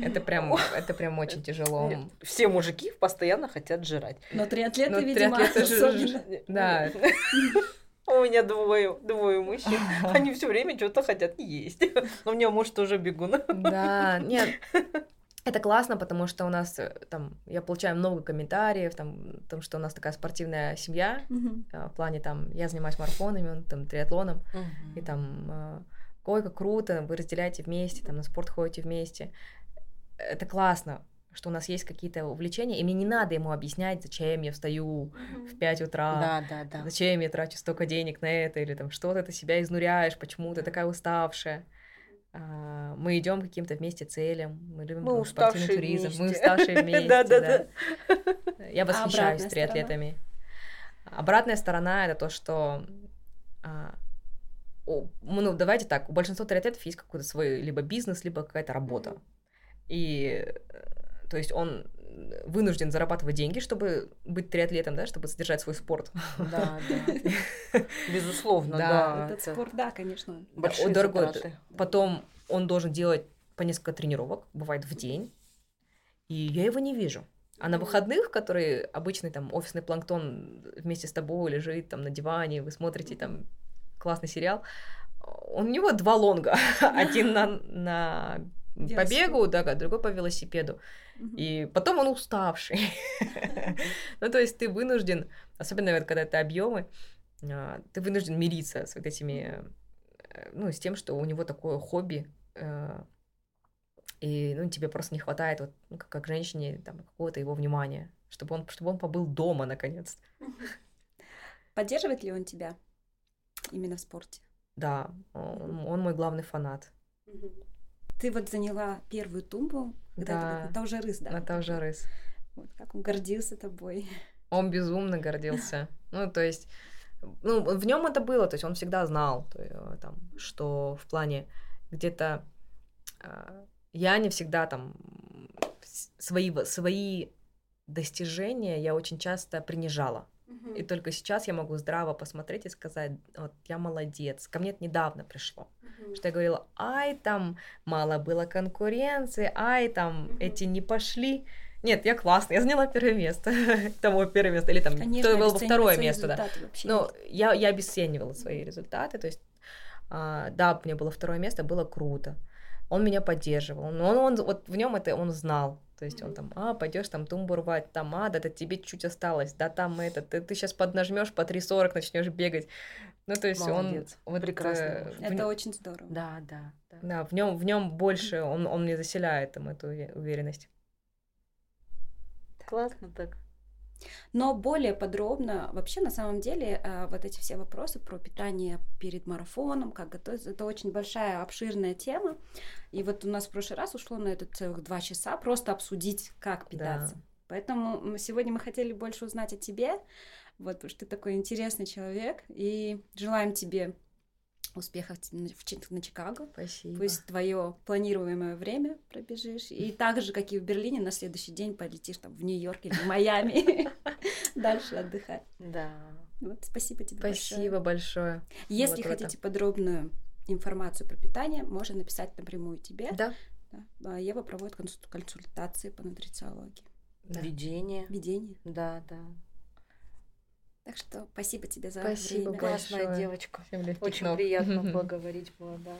Это прям, это прям очень тяжело. Нет, Все мужики постоянно хотят жрать. Но триатлеты, Ну, видимо, триатлеты особенно. Да. У меня двое, двое мужчин. Они все время что-то хотят есть. Но у меня муж тоже бегун. Да, нет, это классно, потому что у нас э, там, я получаю много комментариев, там, о том, что у нас такая спортивная семья, э, в плане там, я занимаюсь марафонами, он там триатлоном, и там, э, ой, как круто, вы разделяете вместе, там, на спорт ходите вместе. Это классно, что у нас есть какие-то увлечения, и мне не надо ему объяснять, зачем я встаю в 5 утра, Да, да, да. зачем я трачу столько денег на это, или там, что ты себя изнуряешь, почему ты такая уставшая. А, мы идем каким-то вместе целям, мы любим Мы спортивный туризм, мы вместе. уставшие вместе, Да-да-да. да. Я А восхищаюсь триатлетами. Обратная сторона это то, что а, ну, давайте так, у большинства триатлетов есть какой-то свой либо бизнес, либо какая-то работа. И э, то есть он вынужден зарабатывать деньги, чтобы быть триатлетом, да, чтобы содержать свой спорт. Да, да. Безусловно, Да. Этот это спорт, да, конечно. Большие дорогой. Потом он должен делать по несколько тренировок, бывает в день, и я его не вижу. А на выходных, которые обычный там офисный планктон вместе с тобой лежит там на диване, вы смотрите там классный сериал, у него два лонга. Один на, на по бегу, да, другой по велосипеду. И потом он уставший. Ну, то есть ты вынужден, особенно когда это объемы, а, ты вынужден мириться с вот этими, э, ну, с тем, что у него такое хобби, э, и, ну, тебе просто не хватает, вот, ну, как, как женщине, там, какого-то его внимания, чтобы он, чтобы он побыл дома, наконец. Поддерживает ли он тебя именно в спорте? Да, он, он мой главный фанат. Ты вот заняла первую тумбу, когда Да. это, это уже рыс, да? Это уже рыс. Вот как он гордился тобой. Он безумно гордился. Ну, то есть, ну, в нем это было, то есть он всегда знал, то, э, там, что в плане где-то э, я не всегда там свои, свои достижения я очень часто принижала. И только сейчас я могу здраво посмотреть и сказать, вот я молодец. Ко мне это недавно пришло. Что я говорила, ай, там мало было конкуренции, ай, там эти не пошли. Нет, я классная, я заняла первое место. Тому первое место. Или там, Конечно, кто был во обесценивать второе место, да. Но я, я обесценивала свои результаты, то есть, а, да, мне было второе место, было круто. Он меня поддерживал, но он, он вот в нем это он знал. То есть он там, а, пойдешь там тумбу рвать, там, а, да, да тебе чуть осталось, да, там это, ты, ты сейчас поднажмешь по 3.40, начнешь бегать. Ну, то есть Молодец. он вот, Прекрасный э, в Это очень здорово. Да, да, да. да, в нем в нем больше, он, он мне заселяет там эту уве- уверенность. Классно так. Но более подробно, вообще на самом деле, э, вот эти все вопросы про питание перед марафоном, как готовиться, это очень большая, обширная тема. И вот у нас в прошлый раз ушло на это целых два часа просто обсудить, как питаться. Да. Поэтому сегодня мы хотели больше узнать о тебе, вот, потому что ты такой интересный человек, и желаем тебе успехов на, в Чи- на Чикаго. Спасибо. Пусть твое планируемое время пробежишь. И так же, как и в Берлине, на следующий день полетишь там в Нью-Йорк или в Майами дальше отдыхать. Да. Вот, спасибо тебе Спасибо большое. большое. Если хотите подробную информацию про питание, можно написать напрямую тебе. Да. Да. А Ева проводит консуль- консультации по нутрициологии, да. Видение. ведение. Да, да. Так что спасибо тебе за Спасибо время. большое. Классная девочка. Очень приятно поговорить было, да.